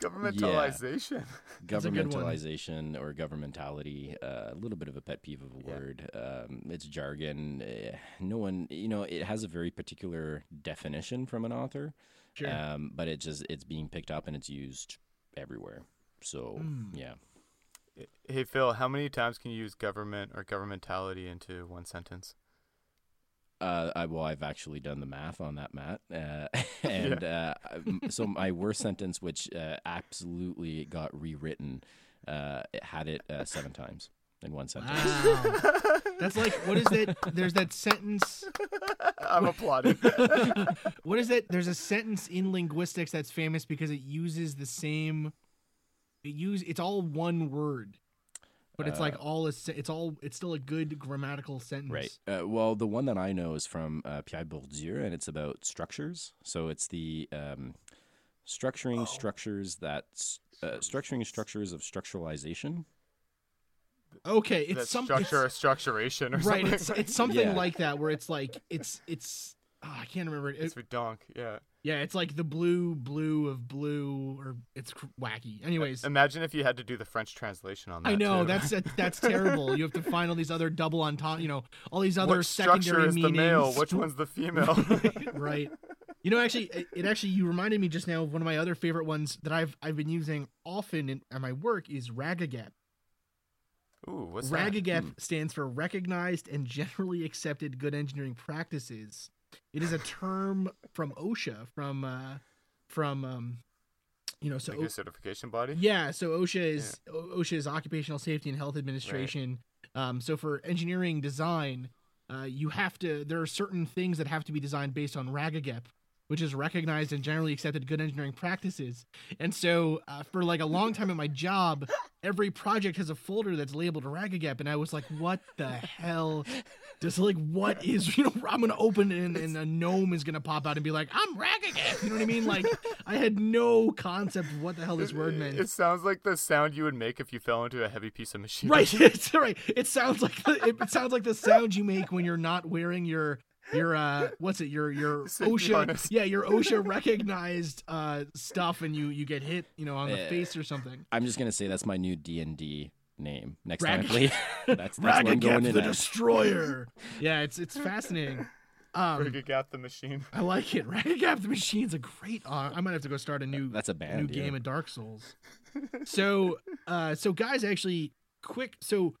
Governmentalization. That's a good one. governmentalization or governmentality uh, a little bit of a pet peeve of a Yeah. word um, it's jargon eh, no one you know it has a very particular definition from an author Sure. um, but it just it's being picked up and it's used everywhere so Mm. yeah Hey Phil, how many times can you use government or governmentality into one sentence? Uh, I, well, I've actually done the math on that, Matt. Uh, and uh, so my worst sentence, which uh, absolutely got rewritten, uh, it had it uh, seven times in one sentence. Wow. That's like what is that? There's that sentence. I'm applauding. What is that? There's a sentence in linguistics that's famous because it uses the same. It use it's all one word, but it's like all a, se- it's all it's still a good grammatical sentence. Right. Uh, well, the one that I know is from uh, Pierre Bourdieu, and it's about structures. So it's the um, structuring structures that uh, structuring structures of structuralization. Okay, it's That's some structure or it's- structuration or right. something. It's it's something Yeah. like that where it's like it's it's oh, I can't remember it. It's for donk, yeah. Yeah, it's like the blue blue of blue or it's cr- wacky. Anyways, Imagine if you had to do the French translation on that. I know too. that's that, that's terrible. You have to find all these other double on top, you know, all these other what secondary structure is meanings. the male? Which one's the female? right. You know, actually, it, actually you reminded me just now of one of my other favorite ones that I've I've been using often in, at my work is RAGAGEP. Ooh, what's that? RAGAGEP hmm. stands for Recognized and Generally Accepted Good Engineering Practices. It is a term from OSHA, from uh, from um, you know, so Like a certification body? yeah, so OSHA is O- OSHA is Occupational Safety and Health Administration. Um, so for engineering design, uh, you have to there are certain things that have to be designed based on RAGAGEP, which is recognized and generally accepted good engineering practices. And so uh, for like a long time at my job, every project has a folder that's labeled RAGAGEP, and I was like, what the hell? Just like what is you know I'm gonna open it and, and a gnome is gonna pop out and be like I'm RAGAGEP. You know what I mean? Like I had no concept of what the hell this word meant. It sounds like the sound you would make if you fell into a heavy piece of machinery. Right, it's right. It sounds like the, it sounds like the sound you make when you're not wearing your your uh what's it your your OSHA yeah your OSHA recognized uh stuff and you you get hit you know on the Yeah. face or something. I'm just gonna say that's my new D and D name. Next Rag- time I play, that's, that's what I'm going in the at. Destroyer. yeah, it's it's fascinating. Um, Rig Gap the machine. I like it. Ragagap the Machine's a great. Uh, I might have to go start a new That's a new yeah. game of Dark Souls. So, uh, so guys, actually, quick. So,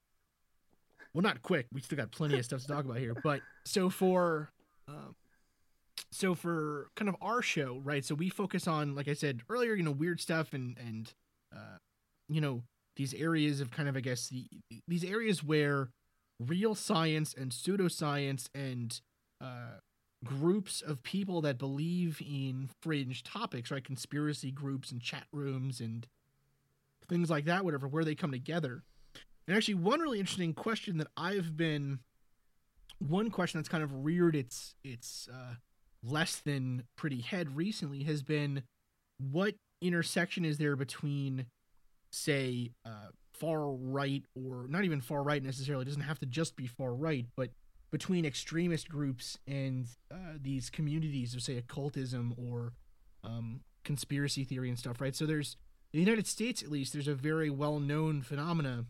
well, not quick. We still got plenty of stuff to talk about here. But so for, um, so for kind of our show, right? So we focus on, like I said earlier, you know, weird stuff and and, uh, you know, these areas of kind of, I guess, the these areas where real science and pseudoscience and uh, groups of people that believe in fringe topics, right? Conspiracy groups and chat rooms and things like that, whatever, where they come together. And actually, one really interesting question that I've been, one question that's kind of reared its its uh, less than pretty head recently has been, what intersection is there between, say, uh, far right or not even far right necessarily? It doesn't have to just be far right, but between extremist groups and uh, these communities of say occultism or um, conspiracy theory and stuff right so there's in the united states at least there's a very well-known phenomena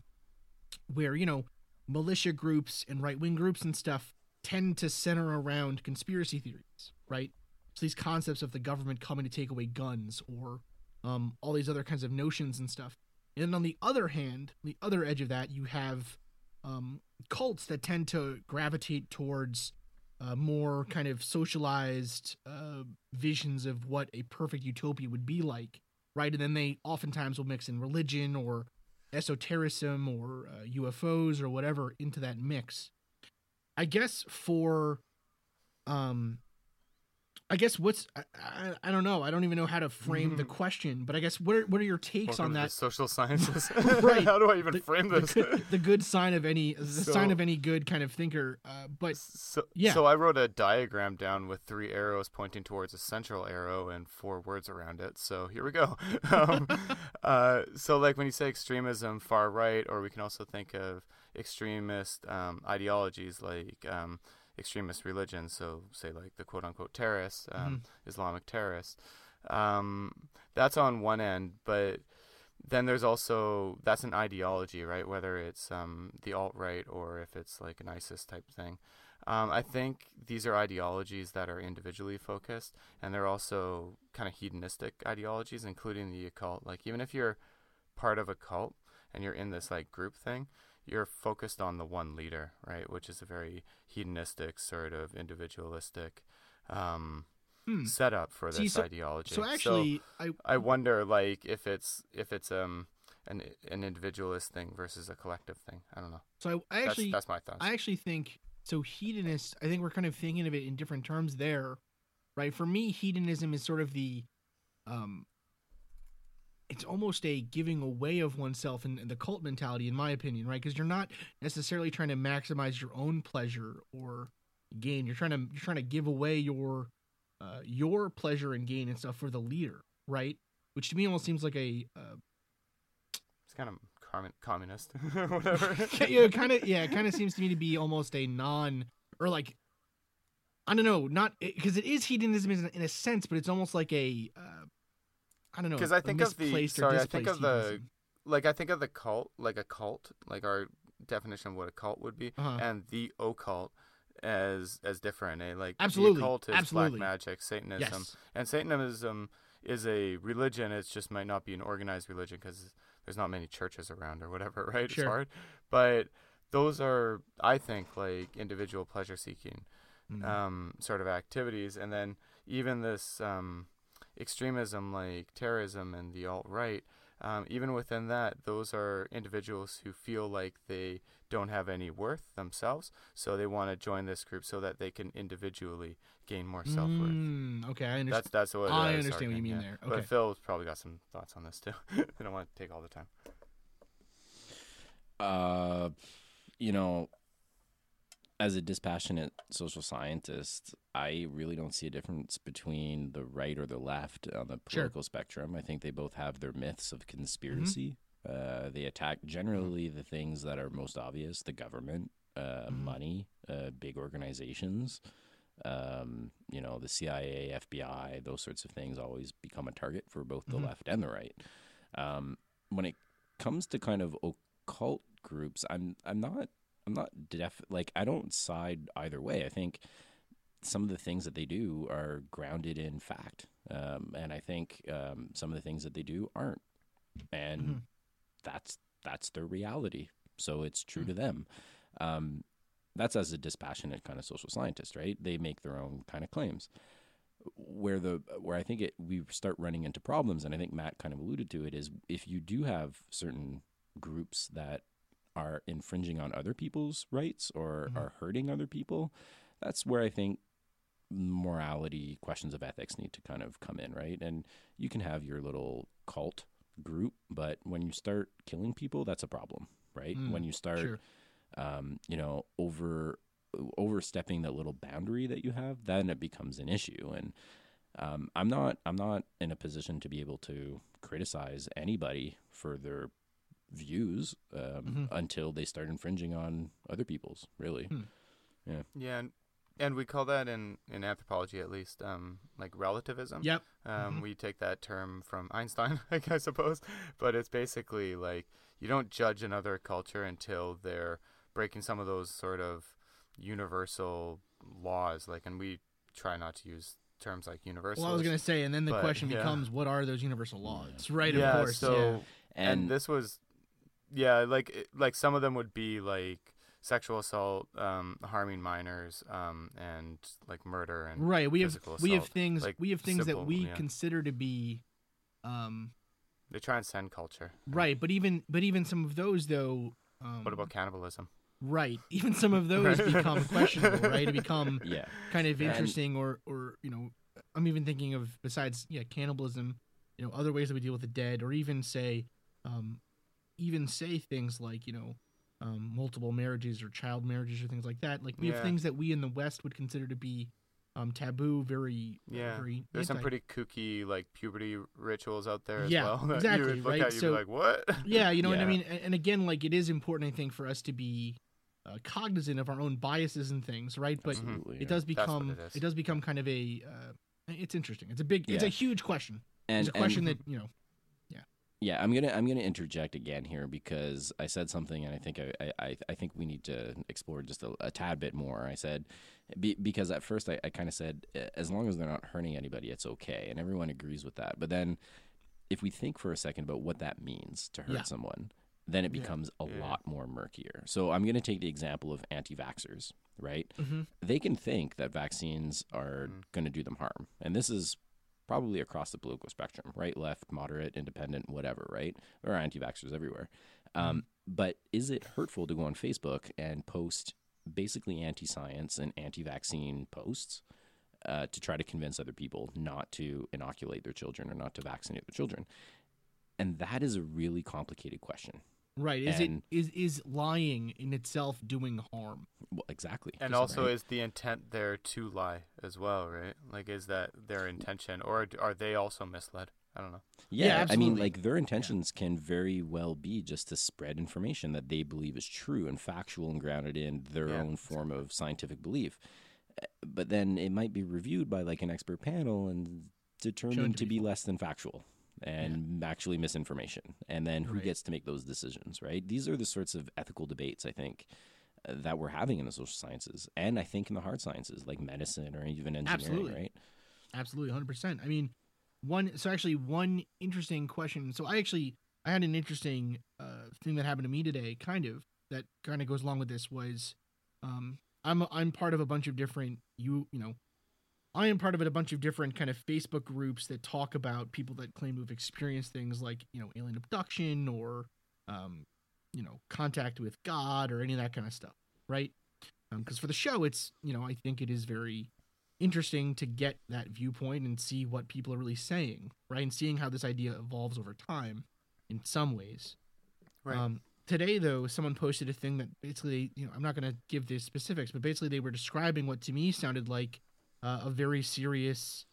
where you know militia groups and right-wing groups and stuff tend to center around conspiracy theories right so these concepts of the government coming to take away guns or um, all these other kinds of notions and stuff and on the other hand the other edge of that you have um, cults that tend to gravitate towards uh, more kind of socialized uh, visions of what a perfect utopia would be like, right? And then they oftentimes will mix in religion or esotericism or uh, UFOs or whatever into that mix. I guess for um I guess what's I, I, I don't know. I don't even know how to frame the Mhm. question, but I guess what are, what are your takes Welcome on that? social sciences. Right. How do I even The- frame the, this? good, the good sign of any the sign of any good kind of thinker. Uh, but So, Yeah. so I wrote a diagram down with three arrows pointing towards a central arrow and four words around it. So here we go. um, uh, so like when you say extremism, far right, or we can also think of extremist um, ideologies like um, extremist religions. So say like the quote unquote terrorists, um, Islamic terrorists. Um, that's on one end, but then there's also that's an ideology, right? Whether it's um, the alt right or if it's like an ISIS type thing. Um, I think these are ideologies that are individually focused, and they're also kind of hedonistic ideologies, including the occult. Like even if you're part of a cult and you're in this like group thing, you're focused on the one leader, right? Which is a very hedonistic sort of individualistic um, Hmm. setup for this See, so- ideology. so actually, I I wonder like if it's if it's um an an individualist thing versus a collective thing. I don't know. so I, I That's actually that's my thoughts. I actually think so. Hedonist. I think we're kind of thinking of it in different terms there, right? For me, hedonism is sort of the, um, it's almost a giving away of oneself in, in the cult mentality, in my opinion, right? Because you're not necessarily trying to maximize your own pleasure or gain. You're trying to you're trying to give away your, uh, your pleasure and gain and stuff for the leader, right? Which to me almost seems like a uh, it's kind of commun- communist whatever. yeah, kind of. Yeah, it kind of seems to me to be almost a non or like I don't know, not because it is hedonism in, in a sense, but it's almost like a uh, I don't know because I think of the- sorry, I think of the- like I think of the cult, like a cult, like our definition of what a cult would be, Uh-huh. and the occult as as different. Eh? Like Absolutely, the occult is absolutely. black magic, Satanism, Yes. and Satanism is a religion. It just might not be an organized religion because there's not many churches around or whatever, right? Sure. It's hard, but those are, I think, like individual pleasure seeking Mhm. um, sort of activities, and then even this um, extremism like terrorism and the alt right. Um, even within that, those are individuals who feel like they don't have any worth themselves, so they want to join this group so that they can individually gain more self worth. Mm, okay, I understand. That's that's what I was understand what you mean yeah. there. But Okay. Phil's probably got some thoughts on this too. I don't want to take all the time. Uh, you know, as a dispassionate social scientist, I really don't see a difference between the right or the left on the Sure. political spectrum. I think they both have their myths of conspiracy. Uh, they attack generally the things that are most obvious: the government, uh, Mhm. money, uh, big organizations. Um, you know, the CIA, FBI, those sorts of things always become a target for both the Mhm. left and the right. Um, when it comes to kind of occult groups, I'm I'm not I'm not def like I don't side either way. I think some of the things that they do are grounded in fact, um, and I think um, some of the things that they do aren't, and Mhm. that's that's their reality. So it's true Mm. to them. Um, that's as a dispassionate kind of social scientist, right? They make their own kind of claims. Where the where I think it we start running into problems, and I think Matt kind of alluded to it, is if you do have certain groups that are infringing on other people's rights or Mhm. are hurting other people, that's where I think morality questions of ethics need to kind of come in, right? And you can have your little cult group, but when you start killing people, that's a problem, right? Mm, when you start Sure. um, you know, over overstepping that little boundary that you have, then it becomes an issue. And um, I'm not I'm not in a position to be able to criticize anybody for their views um, Mhm. until they start infringing on other people's. Really, Hmm. Yeah, and, and we call that in, in anthropology at least um, like relativism. Yep. Um, Mhm. We take that term from Einstein, I suppose, but it's basically like you don't judge another culture until they're breaking some of those sort of universal laws. Like, and we try not to use terms like universal. Well, I was gonna say, and then the but, question yeah. becomes, what are those universal laws? Right. yeah, Of course. so yeah. and, and, this was, yeah, like like some of them would be like sexual assault, um, harming minors, um, and like murder and right we have physical we have things like, we have things that we yeah. consider to be um they transcend culture. right but even but even some of those though um, What about cannibalism? right even some of those Right. become questionable right to become yeah, kind of And- interesting or or you know I'm even thinking of besides yeah cannibalism, you know, other ways that we deal with the dead, or even say, um, even say things like you know, um, multiple marriages or child marriages or things like that. Like we have things that we in the West would consider to be um, taboo, very Yeah. very There's some pretty kooky like puberty rituals out there as Yeah, well. that exactly, You would look right? at, you'd So- be like, what? yeah you know what i mean and, and again like it is important i think for us to be uh, cognizant of our own biases and things right but Absolutely, it yeah. does become it is. it does become kind of a uh, it's interesting it's a big it's a huge question And, it's a question and- that you know Yeah, I'm gonna I'm gonna interject again here because I said something and I think I I, I think we need to explore just a, a tad bit more. I said be, because at first I, I kind of said "Uh, as long as they're not hurting anybody, it's okay, and everyone agrees with that. But then if we think for a second about what that means to hurt Yeah. someone, then it Yeah. becomes a Yeah. lot more murkier. So I'm gonna take the example of anti-vaxxers, right? Mhm. They can think that vaccines are Mm. going to do them harm, and this is probably across the political spectrum, right, left, moderate, independent, whatever, right? There are anti-vaxxers everywhere. Um, but is it hurtful to go on Facebook and post basically anti-science and anti-vaccine posts uh, to try to convince other people not to inoculate their children or not to vaccinate their children? And that is a really complicated question. Right is And- it is is lying in itself doing harm Well, exactly. And also, right. is the intent there to lie as well, right? Like, is that their intention, or are they also misled? I don't know. Yeah, Yeah, I mean, like their intentions can very well be just to spread information that they believe is true and factual and grounded in their Yeah, own form of scientific belief. Uh, But then it might be reviewed by like an expert panel and determined to to be be less than factual and actually misinformation. And then who Right. gets to make those decisions, right? These are the sorts of ethical debates I think uh, that we're having in the social sciences and I think in the hard sciences like medicine or even engineering, Absolutely. right? absolutely 100% i mean one so actually one interesting question so i actually i had an interesting uh, thing that happened to me today kind of that kind of goes along with this was um i'm i'm part of a bunch of different you you know i am part of a bunch of different kind of facebook groups that talk about people that claim to have experienced things like you know alien abduction or um you know contact with god or any of that kind of stuff right because for the show it's you know i think it is very interesting to get that viewpoint and see what people are really saying, right? And seeing how this idea evolves over time in some ways. Right. Um, today, though, someone posted a thing that basically, you know, I'm not going to give the specifics, but basically they were describing what to me sounded like uh, a very serious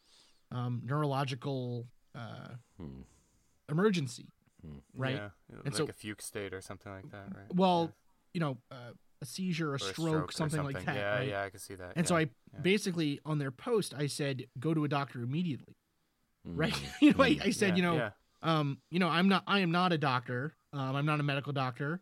um, neurological uh, Hmm. emergency, right? Yeah, And like so- a fugue state or something like that, right? Well, you know, uh, a seizure, a Or stroke, or something, like that. Yeah, right? yeah, I can see that. And so I yeah. basically on their post I said go to a doctor immediately, right? Mm. you know, I, I said Yeah, you know, yeah. um, you know, I'm not I am not a doctor. Um, I'm not a medical doctor.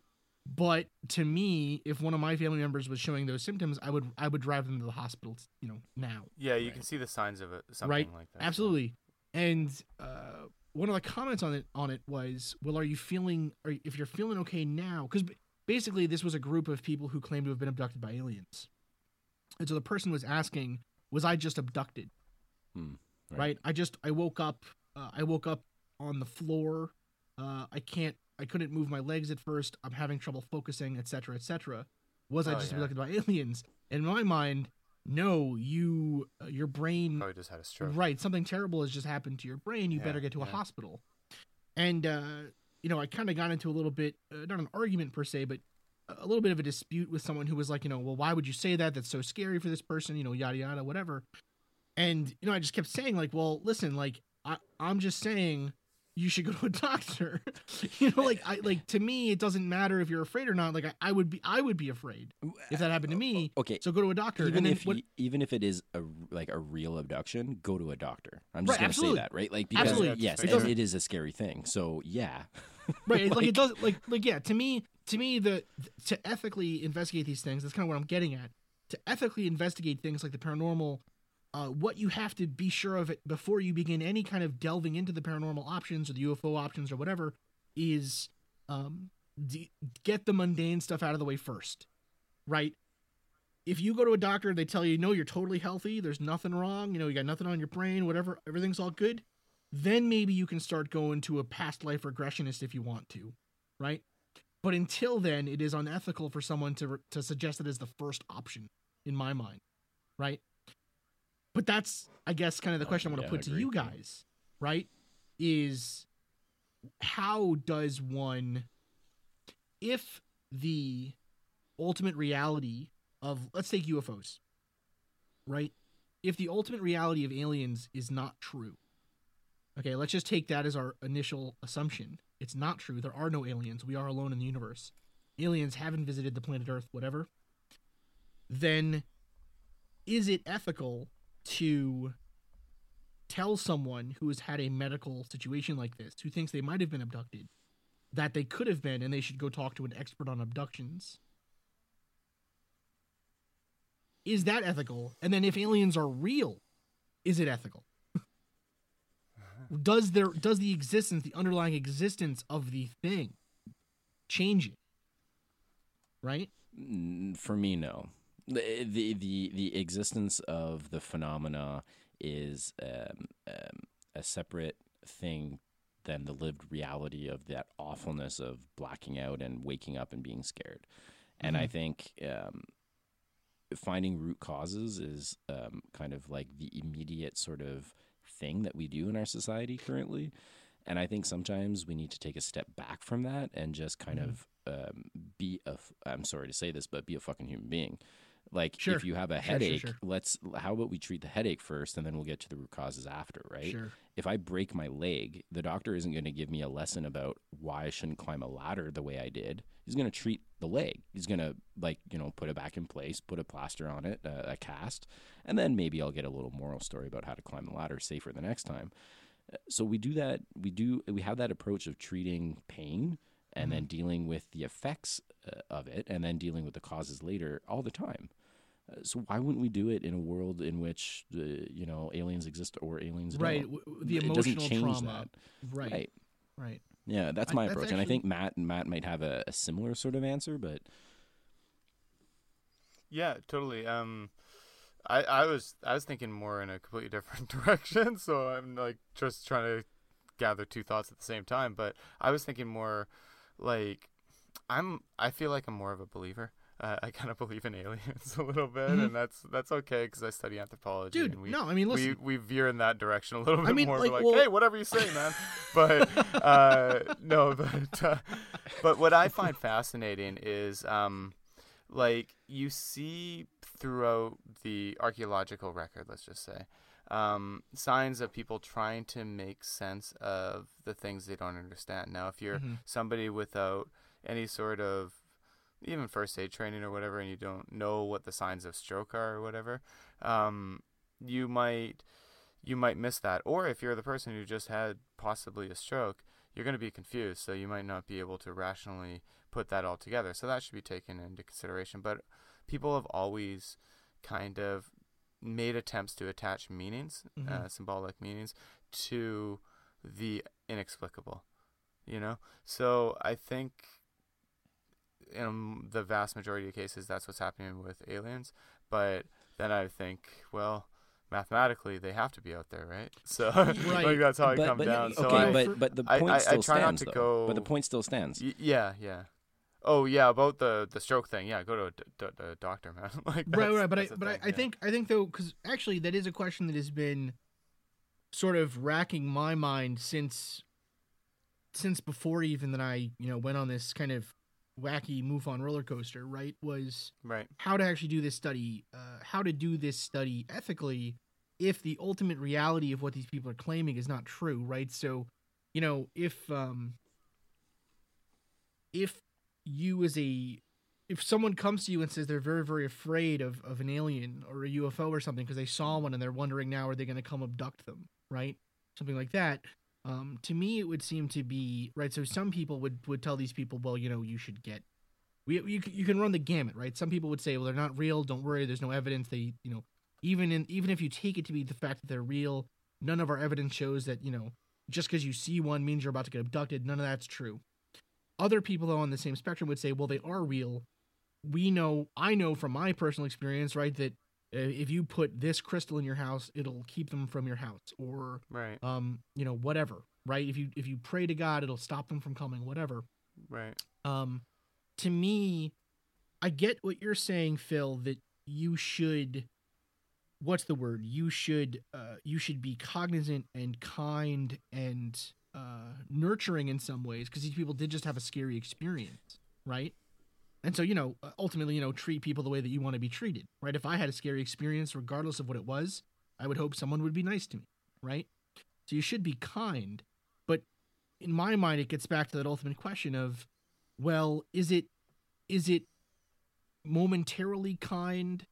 But to me, if one of my family members was showing those symptoms, I would I would drive them to the hospital, you know, now. Yeah, you Right. can see the signs of it, something Right. like that. so- Absolutely. And uh, one of the comments on it on it was, "Well, are you feeling? Are, if you're feeling okay now, because basically this was a group of people who claimed to have been abducted by aliens, and so the person was asking, "Was I just abducted? Hmm, Right? right. I just I woke up. Uh, I woke up on the floor. Uh, I can't. I couldn't move my legs at first. I'm having trouble focusing, etc., etc. Was I Oh, just yeah. abducted by aliens? In my mind, no. You, uh, your brain Probably just had a stroke. Right, something terrible has just happened to your brain. You Yeah, better get to a hospital. And uh, you know, I kind of got into a little bit, uh, not an argument per se, but a little bit of a dispute with someone who was like, you know, well, why would you say that? That's so scary for this person. You know, yada yada, whatever. And you know, I just kept saying like, well, listen, like I, I'm just saying you should go to a doctor. you know, like I like to me, it doesn't matter if you're afraid or not. Like I, I would be, I would be afraid if that happened to uh, me. Okay. So go to a doctor. even and then if what, y- even if it is a r- like a real abduction, go to a doctor. I'm just Right, gonna absolutely. say that, right? Like because Absolutely. yes, It it is a scary thing. So yeah, right like, it does like like yeah to me to me the to ethically investigate these things that's kind of what i'm getting at to ethically investigate things like the paranormal uh, what you have to be sure of it before you begin any kind of delving into the paranormal options or the ufo options or whatever is um d- get the mundane stuff out of the way first right? If you go to a doctor and they tell you no you're totally healthy. There's nothing wrong. You know you got nothing on your brain whatever. Everything's all good. Then maybe you can start going to a past life regressionist if you want to right? But until then it is unethical for someone to to suggest it as the first option in my mind right but that's I guess kind of the oh, question I want to yeah, put to you guys, right? Is how does one if the ultimate reality of let's take UFOs, right? If the ultimate reality of aliens is not true. Okay, let's just take that as our initial assumption. It's not true. There are no aliens. We are alone in the universe. Aliens haven't visited the planet Earth, whatever. Then is it ethical to tell someone who has had a medical situation like this, who thinks they might have been abducted, that they could have been and they should go talk to an expert on abductions? Is that ethical? And then if aliens are real, is it ethical? does there does the existence, the underlying existence of the thing change it? Right? For me, no. The, the the the existence of the phenomena is um, um, a separate thing than the lived reality of that awfulness of blacking out and waking up and being scared. And I think um, finding root causes is um, kind of like the immediate sort of thing that we do in our society currently. And I think sometimes we need to take a step back from that and just kind of um, be a. f- I'm sorry to say this, but be a fucking human being. Like Sure. if you have a Sure, sure, headache, sure. let's. How about we treat the headache first, and then we'll get to the root causes after, right? Sure. If I break my leg, the doctor isn't going to give me a lesson about why I shouldn't climb a ladder the way I did. He's going to treat the leg. He's going to like you know put it back in place, put a plaster on it, uh, a cast, and then maybe I'll get a little moral story about how to climb the ladder safer the next time. Uh, So we do that. We do. We have that approach of treating pain and then dealing with the effects uh, of it, and then dealing with the causes later all the time. Uh, So why wouldn't we do it in a world in which uh, you know aliens exist or aliens Right. don't? w- w- The It doesn't emotional change trauma. that. Right. Right. Right. Yeah, that's I- my that's approach, and I think Matt and Matt might have a, a similar sort of answer, but Yeah, totally. Um, I I was I was thinking more in a completely different direction, so I'm like just trying to gather two thoughts at the same time. But I was thinking more like I'm I feel like I'm more of a believer. Uh, I kind of believe in aliens a little bit, Mhm. and that's that's okay because I study anthropology. Dude, and we, no, I mean, listen. we we veer in that direction a little bit mean, more. like, like, well- hey, whatever you say, man. but uh, no, but uh, but what I find fascinating is um, like you see throughout the archaeological record, let's just say, um, signs of people trying to make sense of the things they don't understand. Now, if you're Mhm. somebody without any sort of even first aid training or whatever, and you don't know what the signs of stroke are or whatever, um, you might you might miss that. Or if you're the person who just had possibly a stroke, you're going to be confused, so you might not be able to rationally put that all together. So that should be taken into consideration. But people have always kind of made attempts to attach meanings, Mhm. uh, symbolic meanings, to the inexplicable. You know, so I think in the vast majority of cases that's what's happening with aliens. But then I think, well, mathematically they have to be out there, right? So Right. like that's how it but, comes but, down. So I, but but the point I- I still try not stands. to though. go- But the point still stands. Y- yeah, yeah. Oh yeah, about the the stroke thing. Yeah, go to a d- d- d- doctor, man. like right right but i but I, thing, I yeah. think i think though because actually that is a question that has been sort of racking my mind since since before even that i you know went on this kind of wacky move on roller coaster right was right. how to actually do this study uh, how to do this study ethically if the ultimate reality of what these people are claiming is not true right so you know if um if you as a if someone comes to you and says they're very very afraid of, of an alien or a ufo or something because they saw one and they're wondering now are they going to come abduct them right? Something like that. Um, to me it would seem to be right so some people would would tell these people well you know you should get we, you, you can run the gamut right? Some people would say well they're not real don't worry there's no evidence they you know even in even if you take it to be the fact that they're real none of our evidence shows that you know just because you see one means you're about to get abducted none of that's true other people though on the same spectrum would say well they are real we know i know from my personal experience right that uh, if you put this crystal in your house it'll keep them from your house or Right. um you know whatever right if you if you pray to god it'll stop them from coming whatever Right. um to me i get what you're saying phil that you should what's the word? You should uh, you should be cognizant and kind and uh, nurturing in some ways because these people did just have a scary experience, right? And so you know, ultimately, you know, treat people the way that you want to be treated, right? If I had a scary experience, regardless of what it was, I would hope someone would be nice to me, right? So you should be kind, but in my mind, it gets back to that ultimate question of, well, is it is it momentarily kind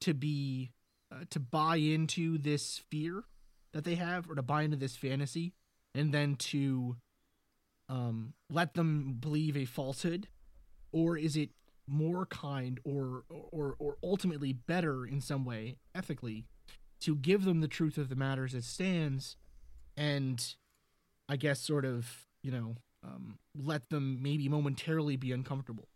to be uh, to buy into this fear that they have or to buy into this fantasy and then to um, let them believe a falsehood? Or is it more kind or or or ultimately better in some way ethically to give them the truth of the matter as it stands and i guess sort of you know um, let them maybe momentarily be uncomfortable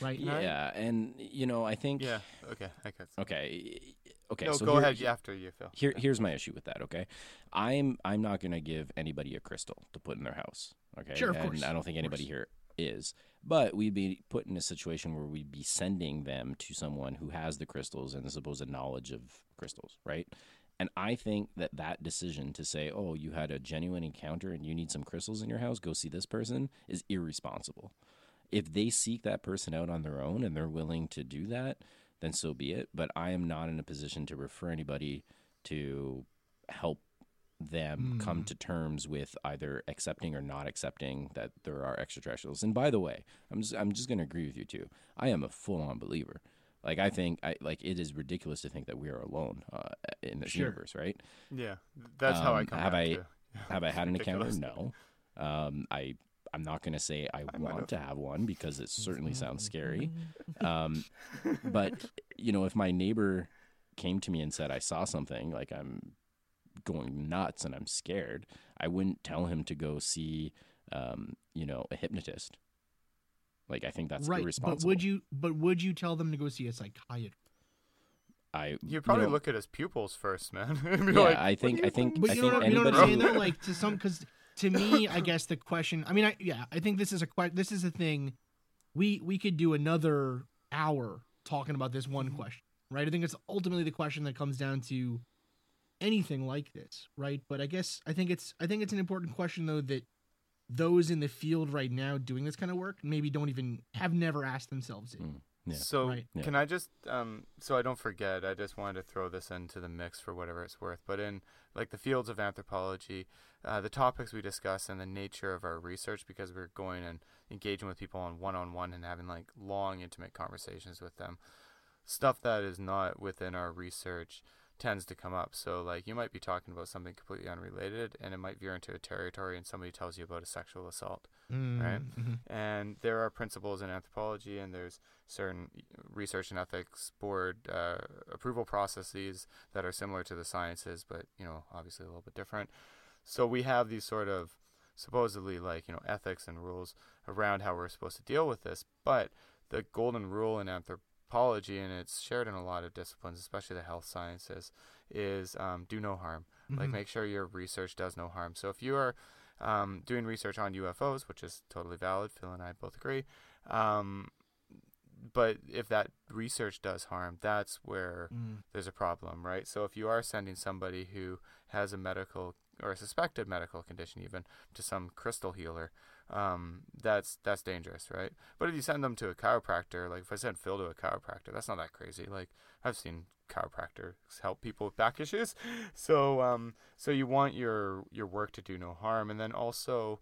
right Yeah, and you know, I think Yeah. Okay. I guess. okay, okay. no, so go here- ahead after you, Phil. Here, here's my issue with that. Okay, I'm I'm not gonna give anybody a crystal to put in their house. Okay, Sure, of and course, I don't think anybody here is. But we'd be put in a situation where we'd be sending them to someone who has the crystals and the supposed knowledge of crystals, right? And I think that that decision to say, "Oh, you had a genuine encounter and you need some crystals in your house, go see this person," is irresponsible. If they seek that person out on their own and they're willing to do that, then so be it. But I am not in a position to refer anybody to help them come to terms with either accepting or not accepting that there are extraterrestrials. And by the way, I'm just, I'm just going to agree with you too. I am a full on believer. Like I think I like it is ridiculous to think that we are alone uh, in this Sure. universe, right? Yeah. That's how I Um, come have I- to. Have I had an encounter? No. Um, I I'm not going to say I, might want have. to have one because it certainly sounds scary. Um, but you know, if my neighbor came to me and said I saw something, like I'm going nuts and I'm scared, I wouldn't tell him to go see, um, you know, a hypnotist. Like I think that's right irresponsible. but would you but would you tell them to go see a psychiatrist I You probably know, look at his pupils first, man. Yeah, like, I think I think But I you think know, what- you know what I'm saying though, like to some, because to me, I guess the question. I mean, I yeah, I think this is a que- This is a thing. We we could do another hour talking about this one question, right? I think it's ultimately the question that comes down to anything like this, right? But I guess I think it's I think it's an important question though that those in the field right now doing this kind of work maybe don't even have never asked themselves it. Mm, yeah. So Right. Yeah. can I just um so I don't forget, I just wanted to throw this into the mix for whatever it's worth. But in like the fields of anthropology, uh, the topics we discuss and the nature of our research because we're going and engaging with people on one on one and having like long intimate conversations with them. Stuff that is not within our research tends to come up. So like you might be talking about something completely unrelated and it might veer into a territory and somebody tells you about a sexual assault Right. Mhm. and there are principles in anthropology and there's certain research and ethics board uh, approval processes that are similar to the sciences but you know obviously a little bit different so we have these sort of supposedly like you know ethics and rules around how we're supposed to deal with this but the golden rule in anthropology and it's shared in a lot of disciplines especially the health sciences is um, do no harm like Mhm. make sure your research does no harm so if you are um, doing research on UFOs, which is totally valid. Phil and I both agree. Um, but if that research does harm, that's where Mm. there's a problem, right? So if you are sending somebody who has a medical or a suspected medical condition, even to some crystal healer, um, that's that's dangerous, right? But if you send them to a chiropractor, like if I send Phil to a chiropractor, that's not that crazy. Like I've seen chiropractors help people with back issues, so um, so you want your your work to do no harm, and then also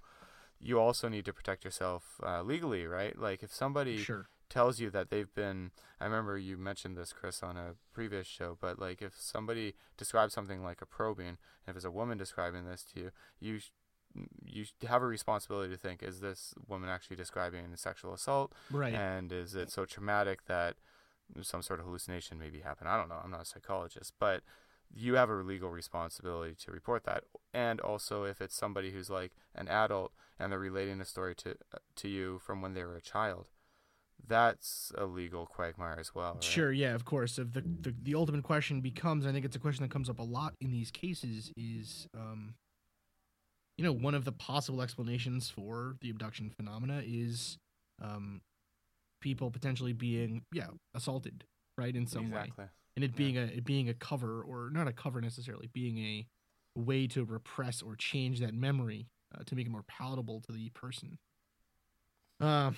you also need to protect yourself uh, legally, right? Like if somebody Sure. tells you that they've been I remember you mentioned this Chris on a previous show but like if somebody describes something like a probing if it's a woman describing this to you you you have a responsibility to think is this woman actually describing a sexual assault Right. and is it so traumatic that some sort of hallucination maybe happened I don't know I'm not a psychologist but you have a legal responsibility to report that and also if it's somebody who's like an adult and they're relating a story to to you from when they were a child that's a legal quagmire as well. Right? Sure, yeah, of course. If the, the the ultimate question becomes, I think it's a question that comes up a lot in these cases, is um, you know, one of the possible explanations for the abduction phenomena is um, people potentially being yeah assaulted, right, in some way. And it being a it being a cover or not a cover necessarily, being a way to repress or change that memory uh, to make it more palatable to the person. Uh,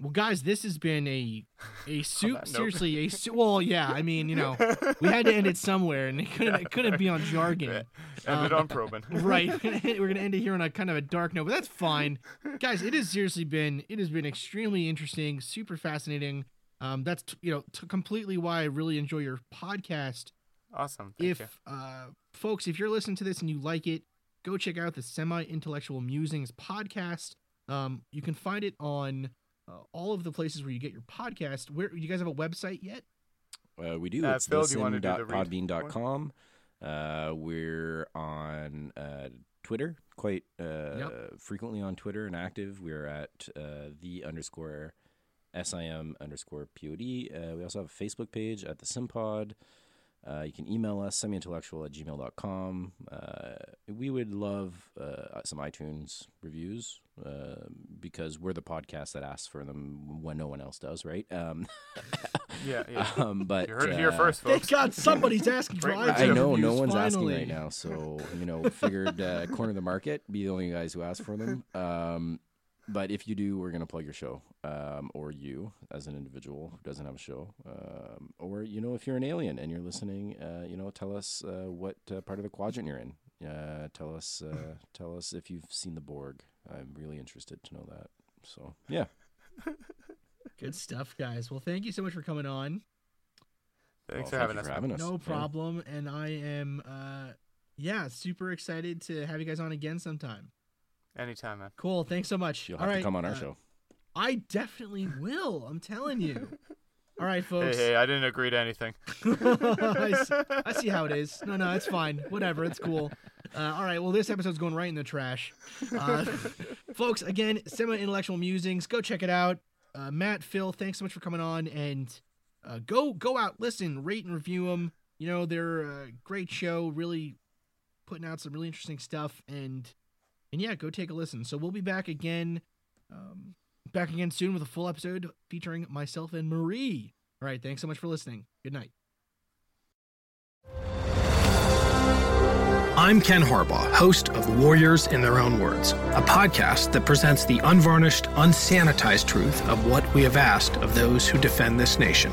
well, guys, this has been a a soup. seriously, a su- well, yeah. I mean, you know, we had to end it somewhere, and it couldn't it couldn't be on jargon. Ended Um, on Probin. right we're gonna end it here on a kind of a dark note but that's fine guys it has seriously been it has been extremely interesting super fascinating um that's t- you know t- completely why i really enjoy your podcast Awesome. Thank if you. uh folks if you're listening to this and you like it go check out the semi intellectual musings podcast um you can find it on uh, all of the places where you get your podcast where you guys have a website yet Uh, we do. Uh, it's Phil, you wanna do the read listen.podbean.com. Uh, we're on uh, Twitter quite uh, frequently on Twitter and active. We're at uh, the underscore sim underscore pod. Uh, we also have a Facebook page at the Simpod. Uh, you can email us semiintellectual at gmail.com. Uh, we would love uh, some iTunes reviews uh, because we're the podcast that asks for them when no one else does, right? Um, Yeah, yeah. um, but you heard it here uh, first, thank god somebody's asking for Right, iTunes I know no reviews, one's asking right now, so you know, figured uh, corner the market, be the only guys who ask for them. Um, but if you do, we're gonna plug your show, um, or you as an individual who doesn't have a show, um, or you know, if you're an alien and you're listening, uh, you know, tell us uh, what uh, part of the quadrant you're in. Uh, tell us, uh, tell us if you've seen the Borg. I'm really interested to know that. So yeah, Good stuff, guys. Well, thank you so much for coming on. Thanks Well, for having you us. for having us. No Yeah. problem. And I am, uh, yeah, super excited to have you guys on again sometime. Anytime, man. Cool. Thanks so much. You'll All have right, to come on our uh, show. I definitely will. I'm telling you. All right, Hey, folks. hey, I didn't agree to anything. I, see, I see how it is. No, no, it's fine. Whatever. It's cool. Uh, all right. Well, this episode's going right in the trash. Uh, folks, again, semi intellectual musings. Go check it out. Uh, Matt, Phil, thanks so much for coming on. And uh, go go out, listen, rate and review them. You know, they're a great show, really putting out some really interesting stuff. And and yeah, go take a listen. So we'll be back again. Um, back again soon with a full episode featuring myself and Marie. All right. Thanks so much for listening. Good night. I'm Ken Harbaugh, host of Warriors in Their Own Words, a podcast that presents the unvarnished, unsanitized truth of what we have asked of those who defend this nation.